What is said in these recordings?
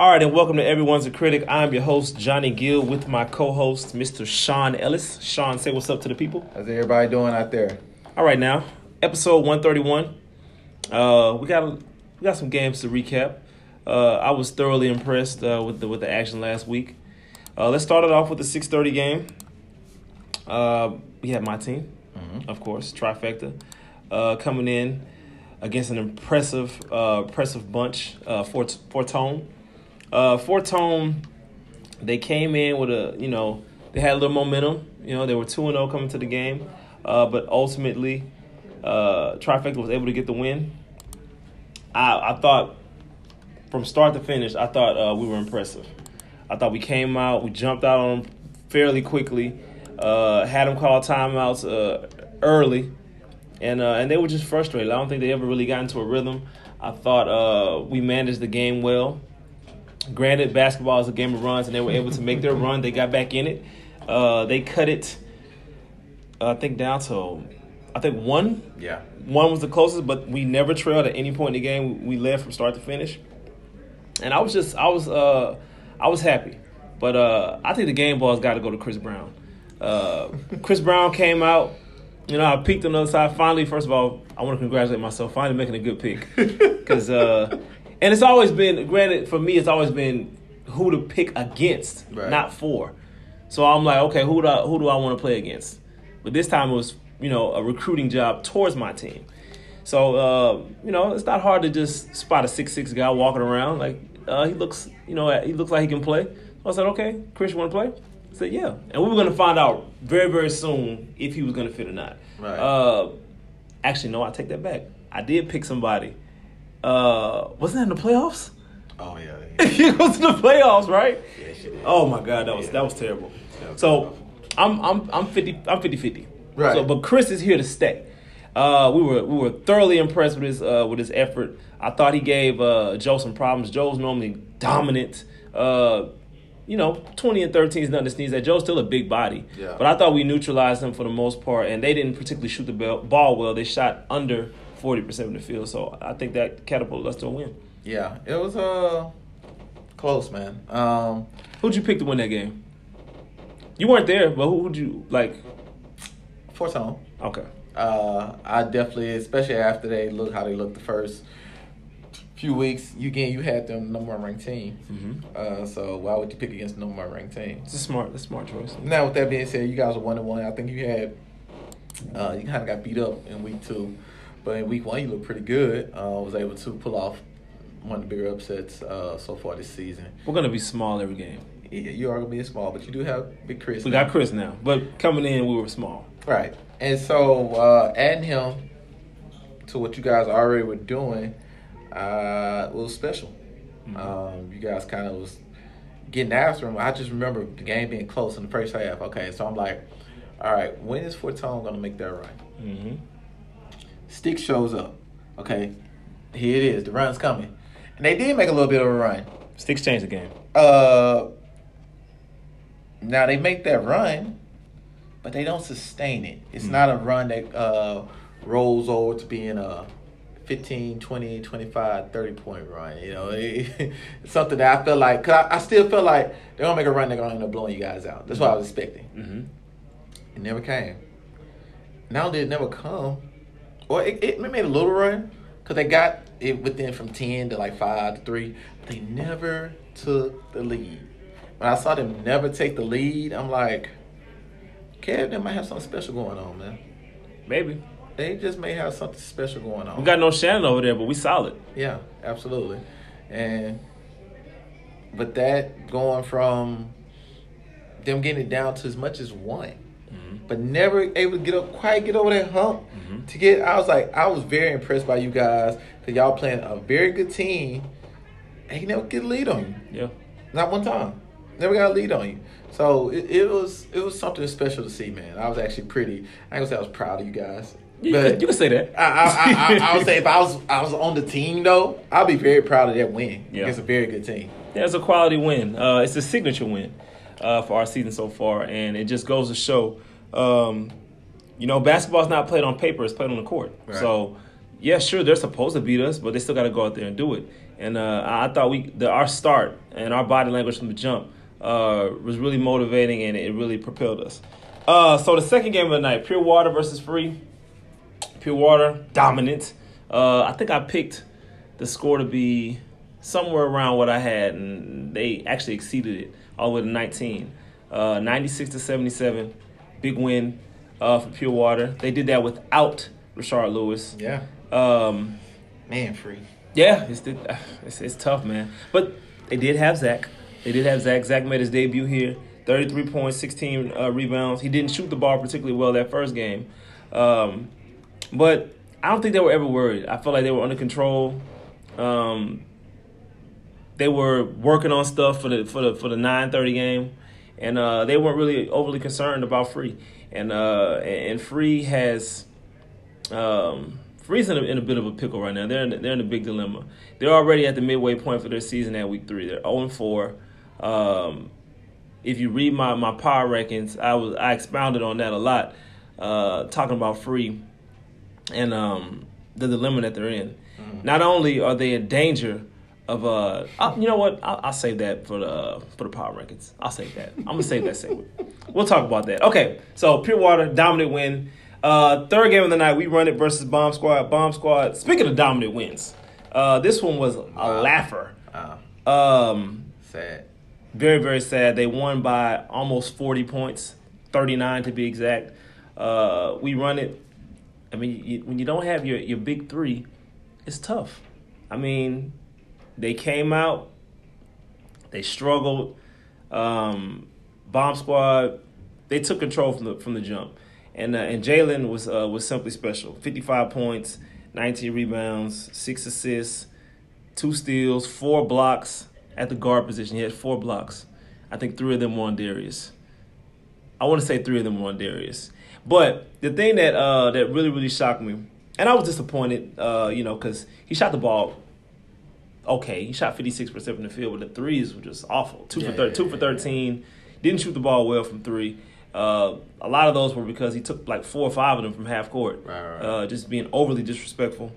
All right, and welcome to Everyone's a Critic. I'm your host, Johnny Gill, with my co host, Mr. Sean Ellis. Sean, say what's up to the people. How's everybody doing out there? All right, now, episode 131. Uh, we got we got some games to recap. Uh, I was thoroughly impressed uh, with the with the action last week. Uh, let's start it off with the 6:30 game. Uh, we had my team, of course, trifecta, uh, coming in against an impressive uh, impressive bunch. Uh, Fort Fortone, uh, Fortone, they came in with a you know they had a little momentum. You know they were two and zero coming to the game, uh, but ultimately, uh, trifecta was able to get the win. I I thought from start to finish, I thought uh, we were impressive. I thought we came out, we jumped out on them fairly quickly, uh, had them call timeouts uh, early, and uh, and they were just frustrated. I don't think they ever really got into a rhythm. I thought uh, we managed the game well. Granted, basketball is a game of runs, and they were able to make their run. They got back in it. Uh, they cut it, I think, down to, I think one Yeah. one was the closest, but we never trailed at any point in the game. We led from start to finish, and I was just I was uh I was happy, but uh I think the game ball's got to go to Chris Brown. Uh, Chris Brown came out. You know, I peeked on the other side. Finally, first of all, I want to congratulate myself. Finally, making a good pick because uh, and it's always been granted for me. It's always been who to pick against, Right. not for. So I'm like, okay, who do I, who do I want to play against? But this time it was, you know, a recruiting job towards my team. So uh, you know, it's not hard to just spot a six six guy walking around. Like uh, he looks, you know, he looks like he can play. So I said, okay, Chris, you want to play? I said, yeah. And we were gonna find out very very soon if he was gonna fit or not. Right. Uh, actually, no, I take that back. I did pick somebody. Uh, wasn't that in the playoffs? Oh yeah. he was in the playoffs, right? Yeah, she did. Oh my god, that was that was terrible. So I'm I'm I'm 50 I'm 50-50. Right. So but Chris is here to stay. Uh, we were we were thoroughly impressed with his uh, with his effort. I thought he gave uh, Joe some problems. Joe's normally dominant. Uh, you know, 20 and 13 is nothing to sneeze at. Joe's still a big body. Yeah. But I thought we neutralized him for the most part, and they didn't particularly shoot the ball well. They shot under 40% of the field. So I think that catapulted us to a win. Yeah. It was uh close, man. Um Who'd you pick to win that game? You weren't there, but who would you like? Fortone. Okay. Uh I definitely especially after they look how they looked the first few weeks, you again you had them number one ranked team. Mm-hmm. Uh so why would you pick against number one ranked team? It's a smart, it's a smart choice. Now with that being said, you guys are one and one. I think you had uh, you kind of got beat up in week two, but in week one you looked pretty good. Uh, was able to pull off one of the bigger upsets uh, so far this season. We're gonna be small every game. Yeah, you are gonna be small, but you do have big Chris. We now. got Chris now, but coming in we were small. right, and so uh, adding him to what you guys already were doing uh, was special. Um, you guys kind of was getting after him. I just remember the game being close in the first half. Okay, so I'm like, all right, when is Fortone gonna make that run? Mm-hmm. Stick shows up. Okay, here it is. The run's coming, and they did make a little bit of a run. Sticks changed the game. Uh, now they make that run, but they don't sustain it. It's not a run that uh, rolls over to being a 15, 20, 25, 30 point run. You know, it's something that I feel like, cause I, I still feel like they're gonna make a run, they're gonna end up blowing you guys out. That's what I was expecting. Mm-hmm. It never came. Now did it never come, or it, it made a little run because they got it within from ten to like five to three. But they never took the lead. When I saw them never take the lead, I'm like, Kev, they might have something special going on, man. Maybe They just may have something special going on. we got no Shannon over there, but we solid. Yeah, absolutely. And but that going from them getting it down to as much as one, but never able to get up quite get over that hump to get. I was like, I was very impressed by you guys because y'all playing a very good team, and you never get a lead on you, Yeah. not one time. Never got a lead on you. So it, it was it was something special to see, man. I was actually pretty. I ain't gonna say I was proud of you guys, You, but you can say that. I, I, I, I, I would say if I was I was on the team though, I'd be very proud of that win Yeah. against a very good team. Yeah, it's a quality win. Uh, it's a signature win uh, for our season so far, and it just goes to show, um, you know, basketball's not played on paper; it's played on the court. Right. So, yeah, sure, they're supposed to beat us, but they still got to go out there and do it. and uh, I thought we the, our start and our body language from the jump uh, was really motivating, and it really propelled us. Uh, so the second game of the night, Pure Water versus Free. Pure Water dominant. Uh, I think I picked the score to be somewhere around what I had, and they actually exceeded it all the way to 19. Uh, 96 to 77, big win uh, for Pure Water. They did that without Rashard Lewis. Yeah. Um, Man, free. yeah, it's, it's it's tough, man. But they did have Zach. They did have Zach. Zach made his debut here. 33 points, 16 uh, rebounds. He didn't shoot the ball particularly well that first game. Um, but I don't think they were ever worried. I felt like they were under control. Um, they were working on stuff for the for the for the 9:30 game, and uh, they weren't really overly concerned about Free. And uh, and Free has um, Free's in a, in a bit of a pickle right now. They're in, they're in a big dilemma. They're already at the midway point for their season at week three. They're 0 4. Um, if you read my, my power rankings, I was I expounded on that a lot, uh, talking about free and um, the dilemma that they're in. Mm-hmm. Not only are they in danger of uh, I, you know what? I'll, I'll, save that for the for the power rankings. I'll save that. I'm gonna save that segment. We'll talk about that. Okay, so Pure Water dominant win. Uh, third game of the night, we run it versus Bomb Squad. Bomb Squad. Speaking of dominant wins, uh, this one was a wow. laugher. Wow. Um, sad. Very very sad. They won by almost 40 points, 39 to be exact. Uh, we run it. I mean, you, when you don't have your your big three, it's tough. I mean, they came out, they struggled. Um, Bomb Squad, they took control from the from the jump. And uh, and Jalen was uh, was simply special. Fifty five points, nineteen rebounds, six assists, two steals, four blocks at the guard position. He had four blocks. I think three of them were on Darius. I want to say three of them were on Darius. But the thing that uh, that really really shocked me, and I was disappointed, uh, you know, because he shot the ball. Okay, he shot fifty six percent from the field, but the threes were just awful. Two yeah, for thir- yeah, two for thirteen. Didn't shoot the ball well from three. Uh, a lot of those were because he took like four or five of them from half court, right, right. Uh, just being overly disrespectful.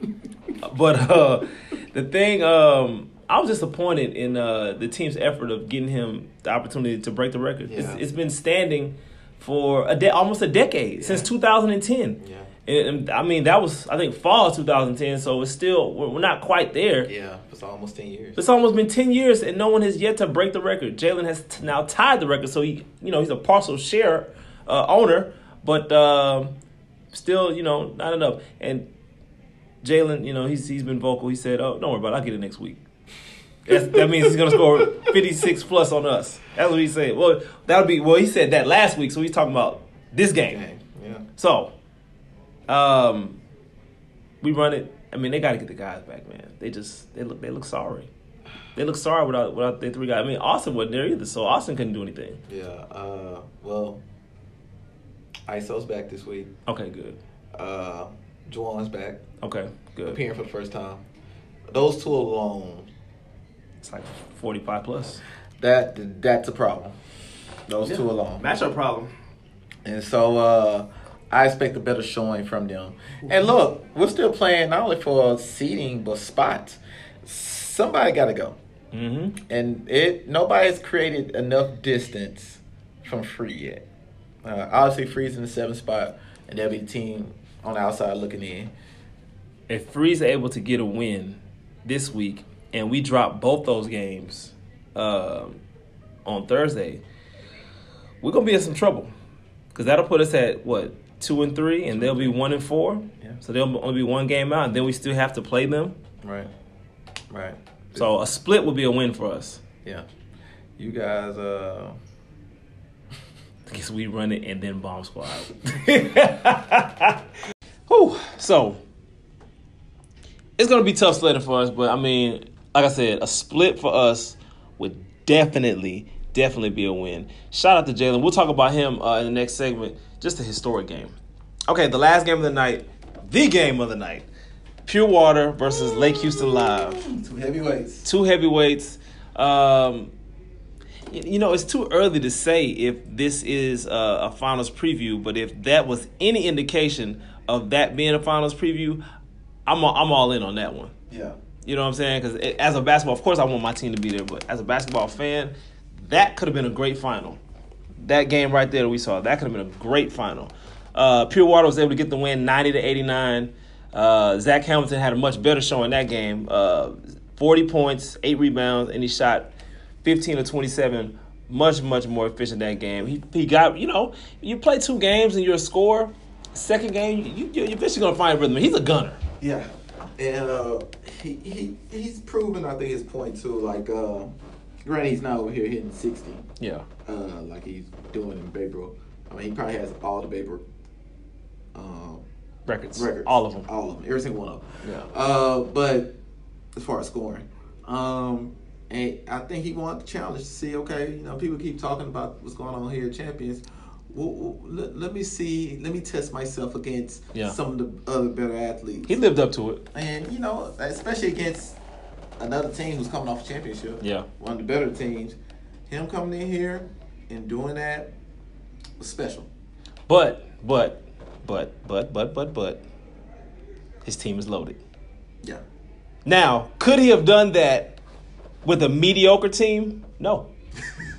but uh, the thing, um, I was disappointed in uh, the team's effort of getting him the opportunity to break the record. Yeah. It's, it's been standing for a de- almost a decade yeah. since 2010. Yeah. And, I mean, that was I think fall 2010, so it's still we're, not quite there. Yeah, it's almost 10 years. It's almost been 10 years, and no one has yet to break the record. Jalen has t- now tied the record, so he you know he's a partial share uh, owner, but uh, still you know not enough. And Jalen, you know he's he's been vocal. He said, "Oh, don't worry about it. I'll get it next week." That's, that means he's gonna score 56 plus on us. That's what he said. Well, that would be well. He said that last week, so he's talking about this game. Yeah. So um, we run it. I mean, they got to get the guys back, man. They just they look they look sorry. They look sorry without without their three guys. I mean, Austin wasn't there either, so Austin couldn't do anything. Yeah. Uh, well, ISO's back this week. Okay, good. Uh, Juwan's back. Okay, good. Appearing for the first time. Those two alone. It's like forty five plus. That that's a problem. Those yeah. two alone. Matchup problem. And so uh I expect a better showing from them. And look, we're still playing not only for seating but spots. Somebody got to go, mm-hmm. and it nobody's created enough distance from Free yet. Uh, obviously, Free's in the seventh spot, and they'll be the team on the outside looking in. If Free's able to get a win this week, and we drop both those games um, on Thursday, we're gonna be in some trouble because that'll put us at what two and three, and they'll be one and four. Yeah. So they'll only be one game out, and then we still have to play them. Right. Right. So a split would be a win for us. Yeah. You guys, uh. I guess we run it and then bomb squad. Whew. So it's gonna be tough sledding for us, but I mean, like I said, a split for us would definitely, definitely be a win. Shout out to Jalen. We'll talk about him uh, in the next segment just a historic game. Okay, the last game of the night, the game of the night. Pure Water versus Lake Houston Live. Two heavyweights. Two heavyweights. Um, you know, it's too early to say if this is a, a, finals preview, but if that was any indication of that being a finals preview, I'm all, I'm all in on that one. Yeah. You know what I'm saying? Because as a basketball, of course, I want my team to be there, but as a basketball fan, that could have been a great final. That game right there that we saw, that could have been a great final. Uh, Pure Water was able to get the win, 90 to 89. Uh, Zach Hamilton had a much better showing that game. Uh, 40 points, eight rebounds, and he shot 15 to 27. Much, much more efficient that game. He, he got, you know, you play two games and you're a scorer. Second game, you, you, you're eventually going to find a rhythm. He's a gunner. Yeah, and uh, he he he's proven I think his point too. Like, uh, granted, he's not over here hitting sixty. Yeah. Uh, like he's doing in Babe Ruth. I mean, he probably has all the Babe Ruth um, Records. records, All of them. all of them, every single one of them. Yeah. Uh, but as far as scoring, um, and I think he wanted the challenge to see. Okay, you know, people keep talking about what's going on here at Champions. Well, well, let, let me see. Let me test myself against Yeah. some of the other better athletes. He lived up to it. And you know, especially against another team who's coming off a championship. Yeah. One of the better teams. Him coming in here and doing that was special. But, but, but, but, but, but, but, his team is loaded. Yeah. Now, could he have done that with a mediocre team? No.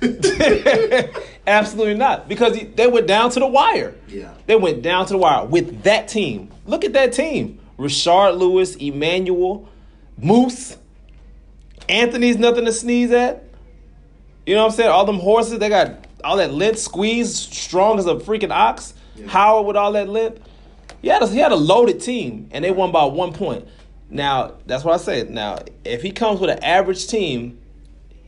Absolutely not. Because he, they went down to the wire. Yeah. They went down to the wire with that team. Look at that team. Rashard Lewis, Emmanuel, Moose, Anthony's nothing to sneeze at. You know what I'm saying? All them horses, they got all that length squeezed, strong as a freaking ox. Yeah. Howard with all that length. He had, a, he had a loaded team, and they won by one point. Now, that's what I said. Now, if he comes with an average team,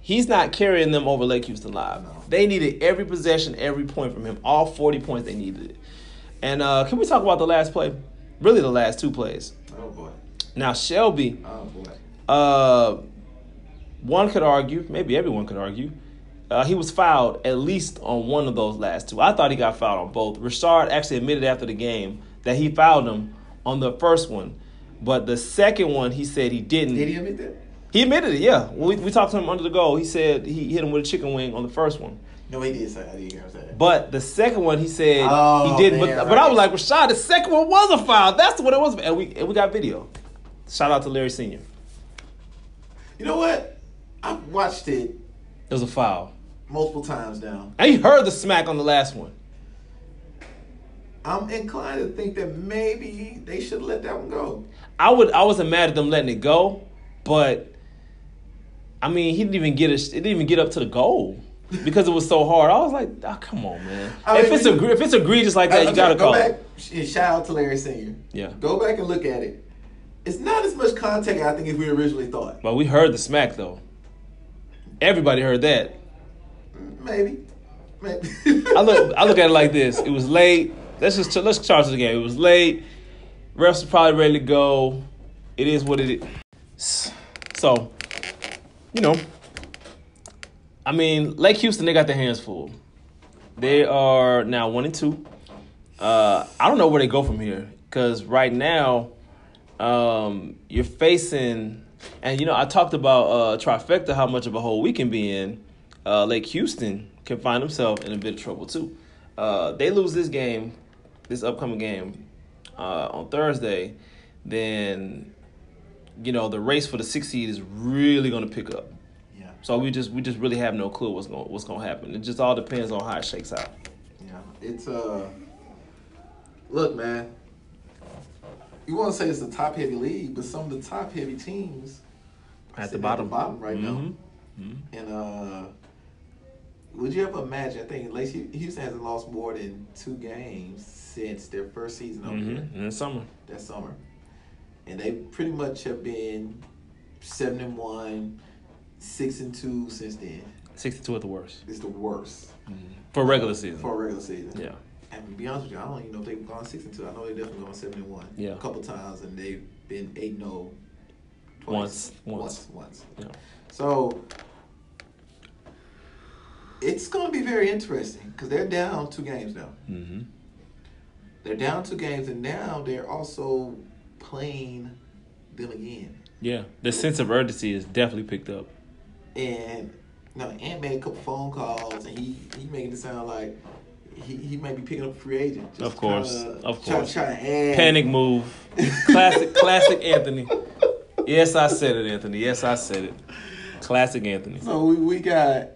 he's not carrying them over Lake Houston Live. No. They needed every possession, every point from him. All 40 points they needed. And uh, can we talk about the last play? Really, the last two plays. Oh boy. Now, Shelby, Oh boy. uh, one could argue, maybe everyone could argue, uh, he was fouled at least on one of those last two. I thought he got fouled on both. Richard actually admitted after the game that he fouled him on the first one, but the second one he said he didn't. Did he admit that? He admitted it, yeah. We, we talked to him under the goal. He said he hit him with a chicken wing on the first one. No, he did say. I didn't hear him say that. But the second one, he said Oh, he didn't. man, but, but I was like, Rashard, the second one was a foul. That's what it was. And we and we got video. Shout out to Larry Senior. You know what? I've watched it It was a foul. multiple times now. And you heard the smack on the last one. I'm inclined to think that maybe they should let that one go. I would. I wasn't mad at them letting it go, but I mean, he didn't even get it. It didn't even get up to the goal because it was so hard. I was like, oh, come on, man. I if mean, it's we- egre- if it's egregious like that, you uh, gotta go call. back. it. Shout out to Larry Senior. Yeah. Go back and look at it. It's not as much contact I think as we originally thought. But we heard the smack though. Everybody heard that. Maybe. Maybe. I look I look at it like this. It was late. Let's just let's charge the game. It was late. Refs are probably ready to go. It is what it is. So, you know, I mean, Lake Houston, they got their hands full. They are now one and two. Uh, I don't know where they go from here because right now, um, you're facing, and you know, I talked about uh, trifecta, how much of a hole we can be in. Uh, Lake Houston can find himself in a bit of trouble too. Uh, they lose this game, this upcoming game, uh, on Thursday, then you know the race for the sixth seed is really going to pick up. yeah. So we just we just really have no clue what's going what's going to happen. It just all depends on how it shakes out. Yeah. It's uh look, man. You want to say it's a top heavy league, but some of the top heavy teams At the sitting bottom, bottom right Mhm. now. And uh would you ever imagine? I think Lake Hu- Houston hasn't lost more than two games since their first season over here Mm-hmm. In the summer, that summer, and they pretty much have been seven and one, six and two since then. Six and two at the worst It's the worst for regular season. for regular season. yeah, And to be honest with you, I don't even know if they've gone six and two. I know they definitely gone seven and one. Yeah. A couple times, and they've been eight and zero. twice. Once, once. once, once. yeah. So it's going to be very interesting because they're down two games now. Mm-hmm. They're down two games, and now they're also playing them again. Yeah, the sense of urgency is definitely picked up. And you know, Ant made a couple phone calls, and he he making it sound like he, he might be picking up a free agent. Just Of course, to- of try- course. Try, to add Panic move, classic, classic Anthony. Yes, I said it, Anthony. Yes, I said it. Classic Anthony. So we, we got,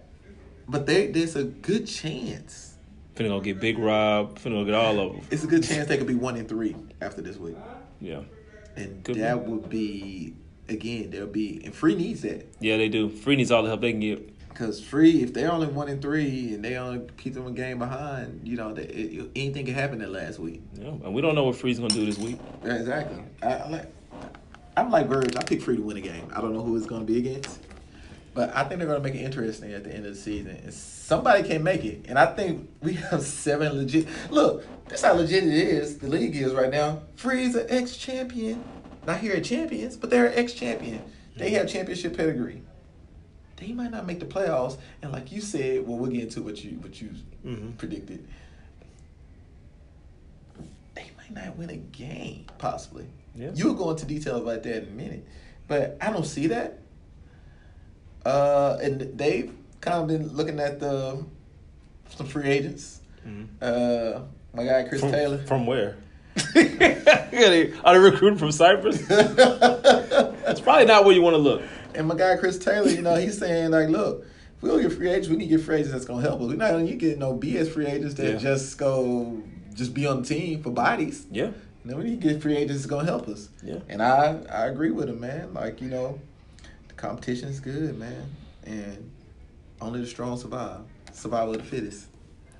but they, there's a good chance. Finna gonna get Big Rob. Finna go get all of them. It's a good chance they could be one in three after this week, Yeah. and Good that one. would be again. There'll be and free needs that Yeah, they do. Free needs all the help they can get. Because free if they're only one and three and they only keep them a game behind, you know, that it, anything can happen that last week. Yeah, and we don't know what Free's gonna do this week. Yeah, exactly. I, I like. I'm like Verge. I pick free to win a game. I don't know who it's going to be against, but I think they're going to make it interesting at the end of the season. And somebody can make it, and I think we have seven legit. Look, that's how legit it is. The league is right now. Free's an ex-champion. Not here at champions, but they're an ex-champion. They have championship pedigree. They might not make the playoffs, and like you said, well, we'll get into what you what you Mhm. predicted. They might not win a game, possibly. Yeah. You'll go into detail about that in a minute, but I don't see that. Uh, and they've kind of been looking at the some free agents. Uh, my guy Chris From, Taylor. from where? Are they recruiting from Cyprus? That's probably not where you want to look. And my guy Chris Taylor, you know, he's saying like, look, if we don't get free agents, we need to get free agents that's gonna help us. We're not gonna get no BS free agents that Yeah. just go just be on the team for bodies. Yeah. You know, we need to get free agents that's gonna help us. Yeah. And I I agree with him, man. Like, you know, the competition is good, man. And only the strong survive. Survival of the fittest.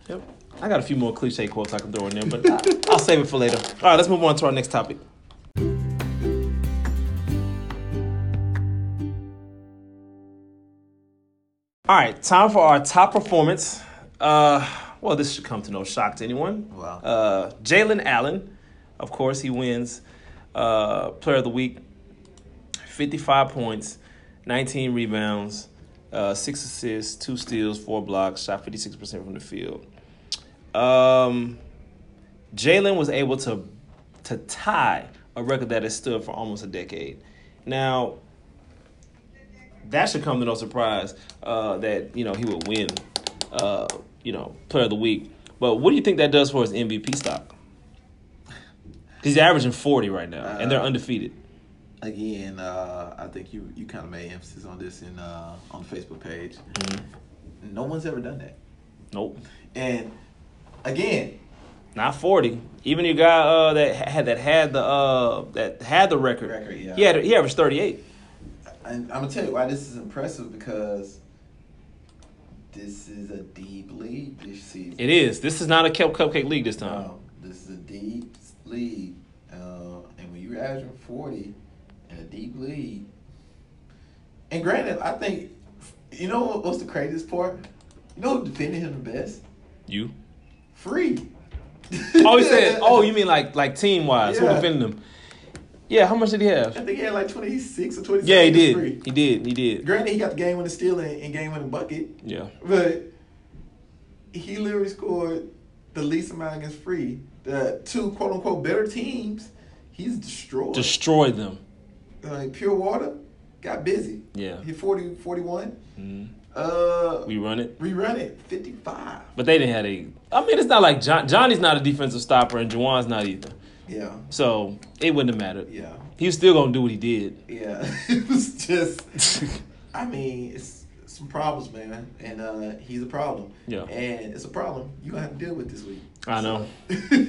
Yep. I got a few more cliche quotes I can throw in there, but I, I'll save it for later. All right, let's move on to our next topic. All right, time for our top performance. Uh, well, this should come to no shock to anyone. Wow. Uh, Jalen Allen, of course, he wins uh, Player of the Week. 55 points, 19 rebounds, uh, six assists, two steals, four blocks, shot 56% from the field. Um, Jalen was able to to tie a record that has stood for almost a decade. Now, that should come to no surprise uh, that you know he would win, uh, you know, Player of the Week. But what do you think that does for his MVP stock? He's averaging 40 right now, and they're Uh, undefeated. Again, uh, I think you, you kind of made emphasis on this in uh, on the Facebook page. No one's ever done that. Nope. And again, Not forty. Even your guy uh, that had that had the uh, that had the record. Record, yeah. He had he averaged thirty eight. And I'm gonna tell you why this is impressive because this is a deep league this season. It is. This is not a cup cupcake league this time. No, this is a deep league, uh, and when you're averaging 40 in a deep league, and granted, I think you know what, what's the craziest part? You know who defended him the best? You. Free. Oh, he said. Oh, you mean like like team wise? Who Yeah. defended him? Yeah. How much did he have? I think he had like 26 or 27. Yeah, he did. Free. He did. He did. Granted, he got the game winning steal and, and game winning bucket. Yeah. But he literally scored the least amount against free. The two quote unquote better teams, he's destroyed. Destroyed them. like pure water got busy. Yeah. He 40, 41. Mhm. Uh, We run it, rerun it 55. but they didn't have a. I mean, it's not like John, Johnny's not a defensive stopper, and Juwan's not either. Yeah, So it wouldn't have mattered. yeah, He was still gonna do what he did. yeah. it was just. I mean, it's some problems, man, and uh, he's a problem. Yeah. and it's a problem you gonna have to deal with this week. I know. So-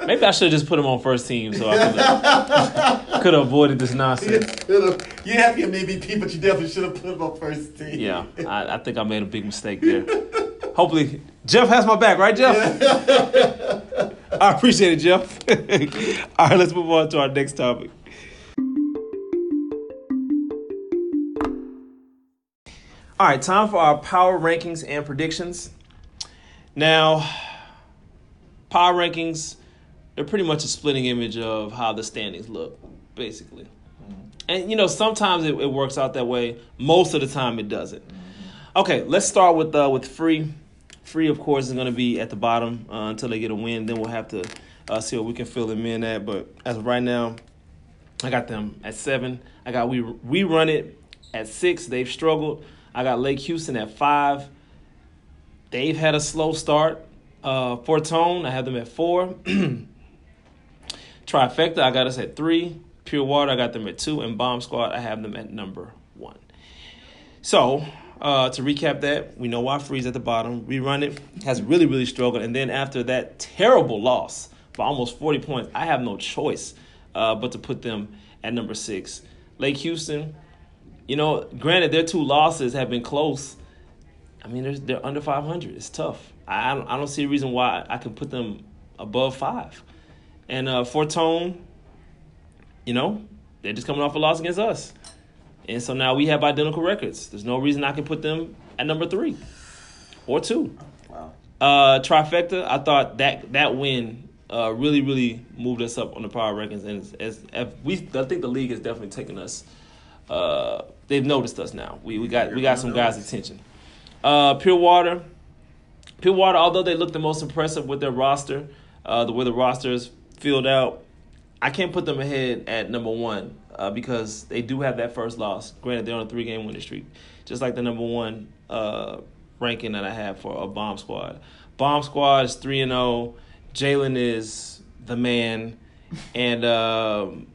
Maybe I should have just put him on first team so I could have avoided this nonsense. You have to an MVP, but you definitely should have put him on first team. Yeah, I, I think I made a big mistake there. Hopefully, Jeff has my back, right, Jeff? I appreciate it, Jeff. All right, let's move on to our next topic. All right, time for our power rankings and predictions. Now, power rankings, they're pretty much a splitting image of how the standings look, basically. And you know, sometimes it, it works out that way. Most of the time, it doesn't. Okay, let's start with uh, with free. Free, of course, is going to be at the bottom uh, until they get a win. Then we'll have to uh, see what we can fill them in at. But as of right now, I got them at seven. I got we we run it at six. They've struggled. I got Lake Houston at five. They've had a slow start. Uh, Fortone, I have them at four. Trifecta, I got us at three. Pure Water, I got them at two, and Bomb Squad, I have them at number one. So, uh, to recap that, we know why Free's at the bottom. We run it has really, really struggled, and then after that terrible loss by almost 40 points, I have no choice uh, but to put them at number six. Lake Houston, you know, granted their two losses have been close. I mean, they're, they're under 500. It's tough. I, I don't, I don't see a reason why I can put them above five. And uh, Fortone, you know, they're just coming off a loss against us. And so now we have identical records. There's no reason I can put them at number three or two. Wow. Uh, trifecta, I thought that that win uh, really, really moved us up on the power rankings, and as, as, we, I think the league has definitely taken us. Uh, they've noticed us now. We we got we got some guys' attention. Uh, Pure Water, Pure Water. Although they look the most impressive with their roster, uh, the way the roster is filled out, I can't put them ahead at number one uh, because they do have that first loss. Granted, they're on a three-game winning streak, just like the number one uh, ranking that I have for a Bomb Squad. Bomb Squad is three and zero. Jalen is the man, and um,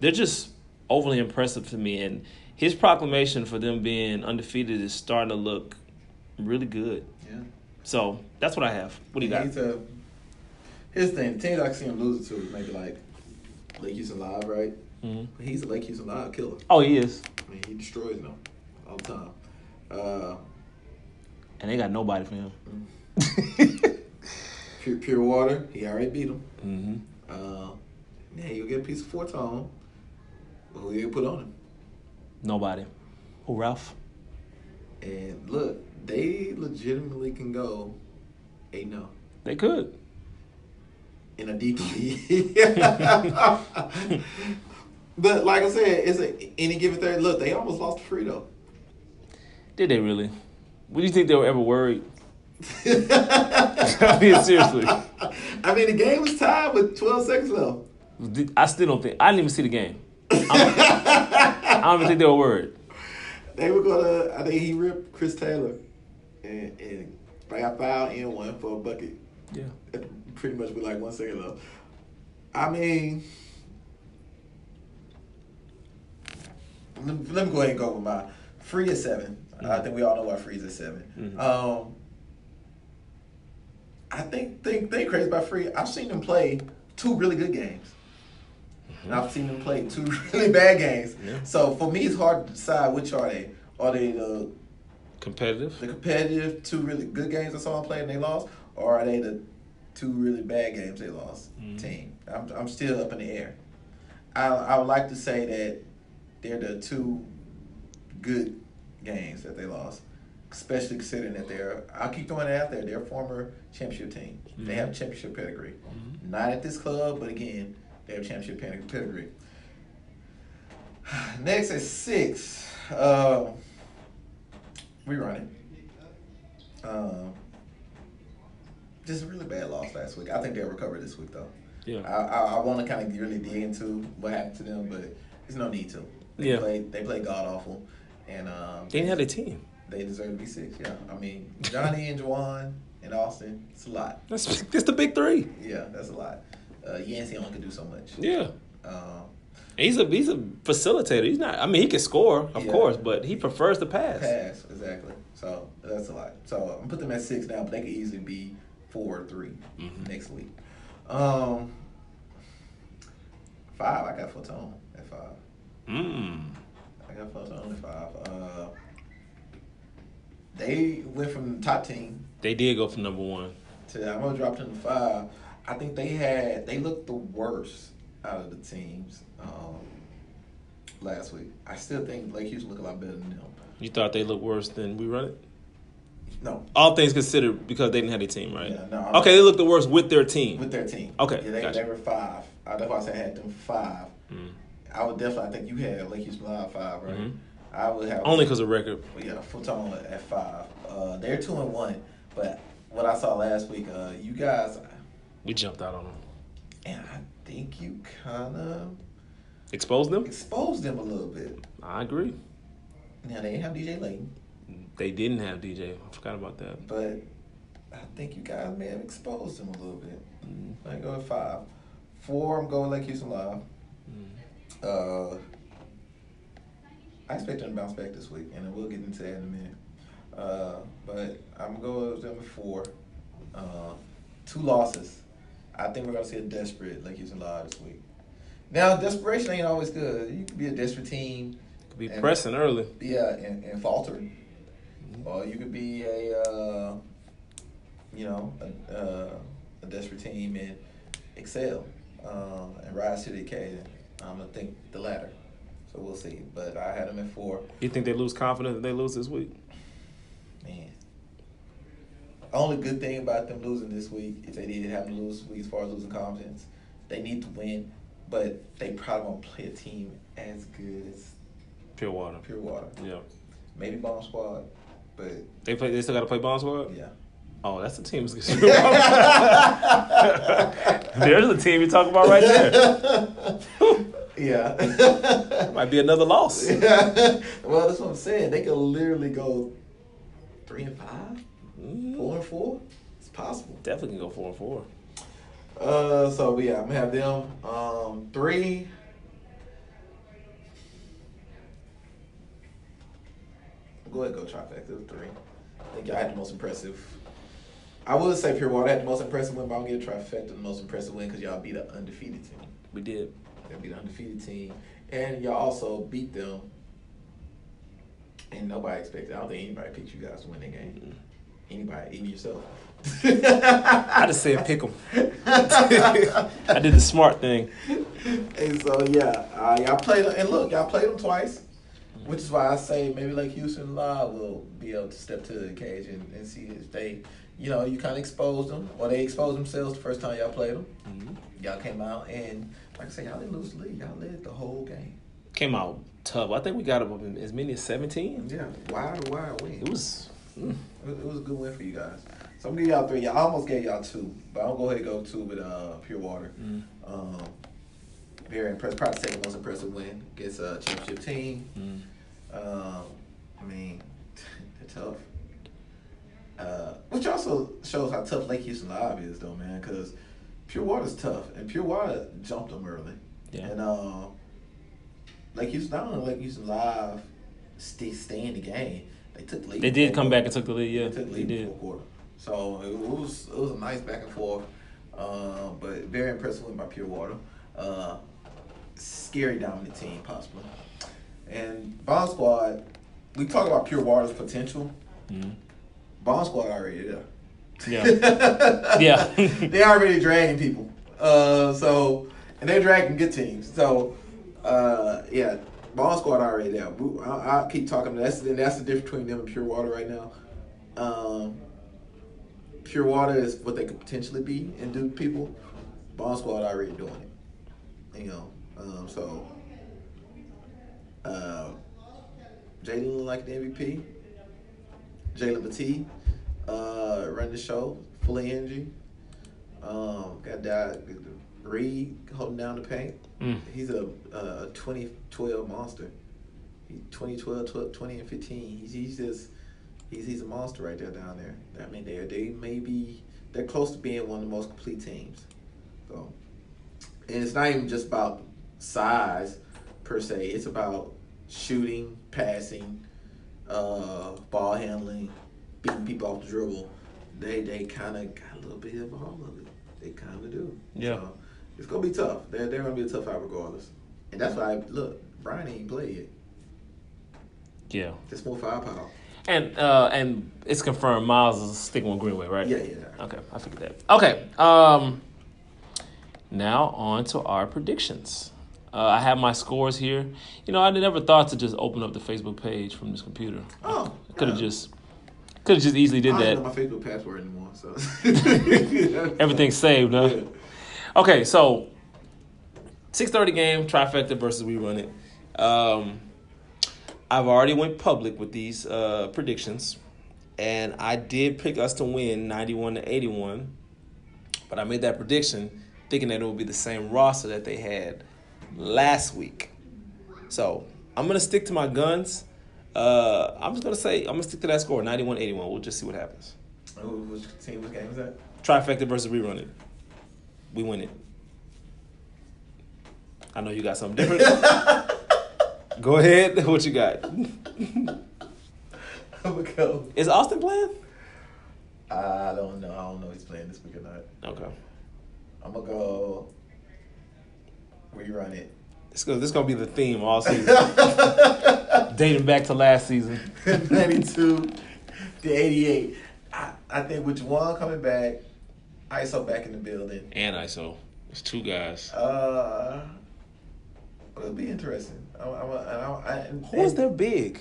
they're just overly impressive to me. And his proclamation for them being undefeated is starting to look really good. Yeah. So that's what I have. What do you got? He's a, the thing. The teams I see him losing to is maybe like Lake Houston Live, right? Mhm. He's a Lake Houston Live killer. Oh, he is, I mean, he destroys them all the time. Uh, and they got nobody for him. pure, pure water, he already beat him. mm-hmm. Uh, now you'll get a piece of Fortone. Who you put on him? Nobody. Who, Ralph? And look, they legitimately can go eight no They could. In a deep league. but like I said, it's a any given third. Look, they almost lost to Frito. Did they really? Would you think they were ever worried? I mean, seriously. I mean, the game was tied with 12 seconds left. I still don't think. I didn't even see the game. I'm- don't even think they were worried. They were gonna. I think he ripped Chris Taylor, and and I got fouled in one for a bucket. Yeah. Pretty much with like one second left. I mean, let me, let me go ahead and go with my free at 7 I think we all know why free's at 7 Mhm. Um, I think think think crazy about free. I've seen them play two really good games. And I've seen them play two really bad games. Yeah. So for me, it's hard to decide which are they. Are they the Competitive. the competitive two really good games I saw them play and they lost, or are they the two really bad games they lost Mhm. team? I'm I'm still up in the air. I I would like to say that they're the two good games that they lost, especially considering that they're. I'll keep throwing it out there. They're a former championship team. They have championship pedigree. Not at this club, but again, they have championship pedigree. Next at six, uh, we running. Um, just a really bad loss last week. I think they'll recover this week though. Yeah. I I, I want to kind of really dig into what happened to them, but there's no need to. They Yeah. played they played god awful, and um, They didn't have a team. they deserve to be six. Yeah, I mean Johnny and Juwan and Austin, it's a lot. That's that's the big three. Yeah, that's a lot. Uh, Yancey only can do so much. Yeah. Um, He's a he's a facilitator. He's not. I mean, he can score, of Yeah. course, but he prefers to pass. pass exactly. So that's a lot. So I'm put them at six now, but they could easily be four or 3 Mhm. next week. Um, five. I got Fortone at five. Mm. I got Fortone at five. Uh, they went from the top team They did go from number one. to I'm gonna drop them to five. I think they had they looked the worst out of the teams um, last week. I still think Lake Houston looked a lot better than them. You thought they looked worse than we run it? No, All things considered, because they didn't have a team, right? Yeah, no, okay, they looked the worst with their team. with their team. Okay, yeah, they, gotcha. they were five. Uh, that's why I said I had them five. Mm. I would definitely. I think you had Lake Houston Live five, right? Mhm. I would have Only because of record. yeah, Fortone at five. Uh, they're two and one, but what I saw last week, uh, you guys, We jumped out on them. and I think you kind of Exposed them? exposed them a little bit. I agree. Now they didn't have DJ Layton, They didn't have DJ. I forgot about that. but I think you guys may have exposed them a little bit. Mm. I go with five. Four, I'm going Lake Houston Live. Mm. Uh, I expect them to bounce back this week, and we'll get into that in a minute. Uh, but I'm gonna go with them four. Uh, two losses. I think we're gonna see a desperate Lake Houston Live this week. Now, desperation ain't always good. You could be a desperate team, Could be And- pressing early. yeah, and, and falter, or you could be a, uh, you know, a, uh, a desperate team and excel um, and rise to the occasion. I'm gonna think the latter. So we'll see. But I had them at four. You think they lose confidence if they lose this week? Man. Only good thing about them losing this week, if they did happen to lose this week as far as losing confidence, they need to win, but they probably won't play a team as good as Pure water. Pure Water. Yeah. Maybe Bomb Squad, but They play. They still got to play Bomb Squad. yeah. Oh, that's the team. There's the team you're talking about right there. yeah. Might be another loss. yeah. Well, that's what I'm saying. They could literally go three and five, Mm, four and four. It's possible. Definitely can go four and four. Uh, so yeah, I'm gonna have them. Um, three. Go ahead, go trifecta. Three. I think y'all had the most impressive. I would say Pure Water had the most impressive win, but I'll a trifecta the most impressive win because y'all beat an undefeated team. We did. Y'all beat an undefeated team, and y'all also beat them. And nobody expected. I don't think anybody picked you guys to win that game. Anybody, even yourself. I just said pick them. I did the smart thing. And so yeah, uh, y'all played and look, y'all played them twice, which is why I say maybe like Houston Law will be able to step to the occasion and see if they, you know, you kind of exposed them or they exposed themselves the first time y'all played them. Mm-hmm. Y'all came out and like I say, y'all didn't lose the lead. Y'all led the whole game. Came out tough. I think we got up as many as 17. Yeah, wide, wide win. It was. mm, It was, it was a good win for you guys. So I'm gonna give y'all three. Y'all I almost gave y'all two, but I'll go ahead and go two with uh, Pure Water. mm, Um, very impressed. Probably the second most impressive win against a championship team. mm. Um, I mean, they're tough. Uh, which also shows how tough Lake Houston Live is, though, man. Because Pure Water's tough, and Pure Water jumped them early. Yeah. And uh, Lake Houston, not only Lake Houston Live stay stay in the game, they took the lead. They did come back and took the lead. Yeah, they took the lead in the did. quarter. So it was it was a nice back and forth, uh, but very impressive win by Pure Water. Uh, scary dominant team possibly. And Bomb Squad, we talk about Pure Water's potential. Mhm. Bomb Squad already there. Yeah. Yeah. they already dragging people. Uh, so and they're dragging good teams. So uh, yeah, Bomb Squad already there. I, I'll keep talking. That's that's the difference between them and Pure Water right now. Um, Pure Water is what they could potentially be and do people. Bomb Squad already doing it. You know, um, so uh, Jaden look like the MVP. Jalen Batee uh, run the show, full of energy. Um, got that Reed holding down the paint. Mm. He's a, a 2012 monster. He 2012, 12, 20 and 15. He's, he's just he's he's a monster right there down there. I mean, they they may be they're close to being one of the most complete teams. So, and it's not even just about size per se. It's about shooting, passing, uh, ball handling, beating people off the dribble. They they kind of got a little bit of all of it. They kind of do. Yeah. So, it's gonna be tough. They're they're gonna be a tough out regardless. And that's why I, look, Brian ain't played yet. Yeah. Just more firepower. And uh, and it's confirmed Miles is sticking with Greenway, right? Yeah, yeah. Okay, I figured that. Okay. Um. Now on to our predictions. Uh, I have my scores here. You know, I never thought to just open up the Facebook page from this computer. Oh, Could have yeah. just could have just easily I did don't that. my Facebook password anymore. So Everything's saved, huh? Yeah. Okay, so six thirty game trifecta versus we run it. Um, I've already went public with these uh, predictions, and I did pick us to win ninety one to eighty one, but I made that prediction thinking that it would be the same roster that they had last week. So I'm gonna stick to my guns. Uh, I'm just gonna say I'm gonna stick to that score 91-81. We'll just see what happens. Which team? Which game is that? Trifecta versus rerun it. We win it. I know you got something different. Go ahead. What you got? I'm gonna go. Is Austin playing? I don't know. I don't know if he's playing this week or not. Okay. I'm gonna go. Rerun it. This go. This gonna be the theme all season, dating back to last season. 92 to 88. I, I think with Juwan coming back, ISO back in the building. And ISO. It's two guys. Uh, it'll be interesting. I'm, I'm, I'm, I, Who is their big?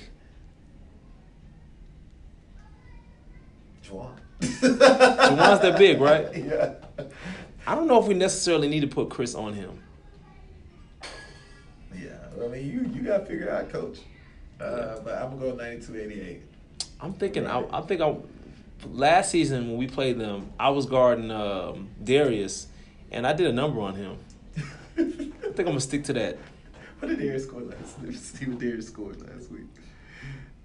Juwan. Juwan's their big, right? Yeah. I don't know if we necessarily need to put Chris on him. Yeah. I mean, you you got to figure out, coach. Uh, but I'm gonna go 92 88. I'm thinking. I, I think I. Last season when we played them, I was guarding um, Darius, and I did a number on him. I think I'm gonna stick to that. What did Darius score last? Let's see what Darius scored last week.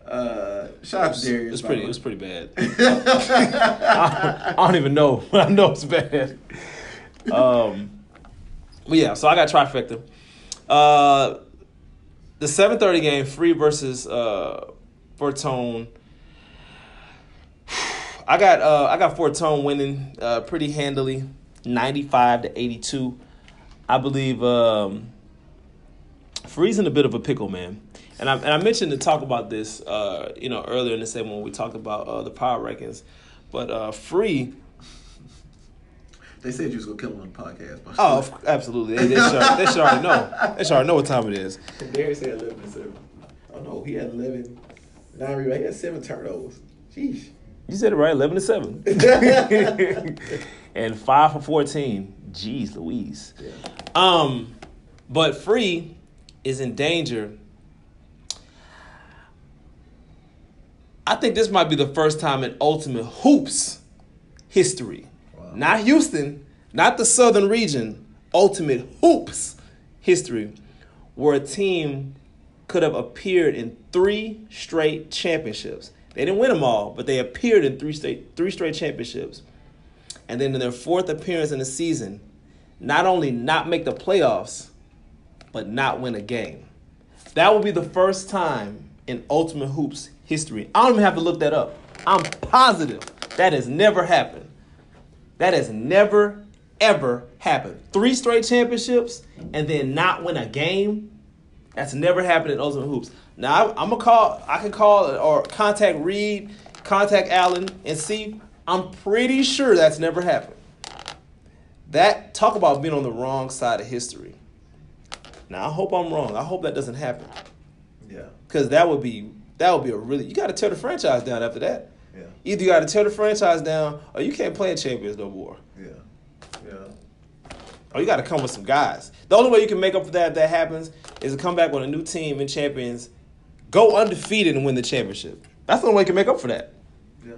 Uh, shout out to Darius. It's pretty. the It was pretty bad. I, I don't even know. but I know it's bad. Um, but yeah, so I got trifecta. Uh, the seven thirty game, Free versus uh, Fortone. I got uh, I got Fortone winning uh, pretty handily, ninety five to eighty two. I believe um, Free's in a bit of a pickle, man. And I, and I mentioned to talk about this, uh, you know, earlier in the segment when we talked about uh, the power rankings. But uh, Free, They said you was gonna kill him on the podcast. But oh, of- absolutely, they, they, should, they should already know. They should already know what time it is. Darius had 11 and 7. Oh no, he had 11. Nine rebounds. He had seven turnovers. Sheesh. You said it right, eleven to seven, and five for fourteen. Jeez, Louise. Yeah. Um, but Free is in danger. I think this might be the first time in Ultimate Hoops history, Wow. Not Houston, not the Southern region, Ultimate Hoops history, where a team could have appeared in three straight championships. They didn't win them all, but they appeared in three straight three straight championships. And then in their fourth appearance in the season, not only not make the playoffs, but not win a game. That will be the first time in Ultimate Hoops history. I don't even have to look that up. I'm positive that has never happened. That has never, ever happened. Three straight championships and then not win a game. That's never happened in Ultimate Hoops. Now I, I'm gonna call. I can call or contact Reed, contact Allen, and see. I'm pretty sure that's never happened. That talk about being on the wrong side of history. Now I hope I'm wrong. I hope that doesn't happen Yeah. because that would be that would be a really you got to tear the franchise down after that. Yeah. Either you got to tear the franchise down or you can't play in champions no more. Yeah. Yeah. Or you got to come with some guys. The only way you can make up for that if that happens is to come back with a new team in champions, go undefeated and win the championship. That's the only way you can make up for that. Yeah.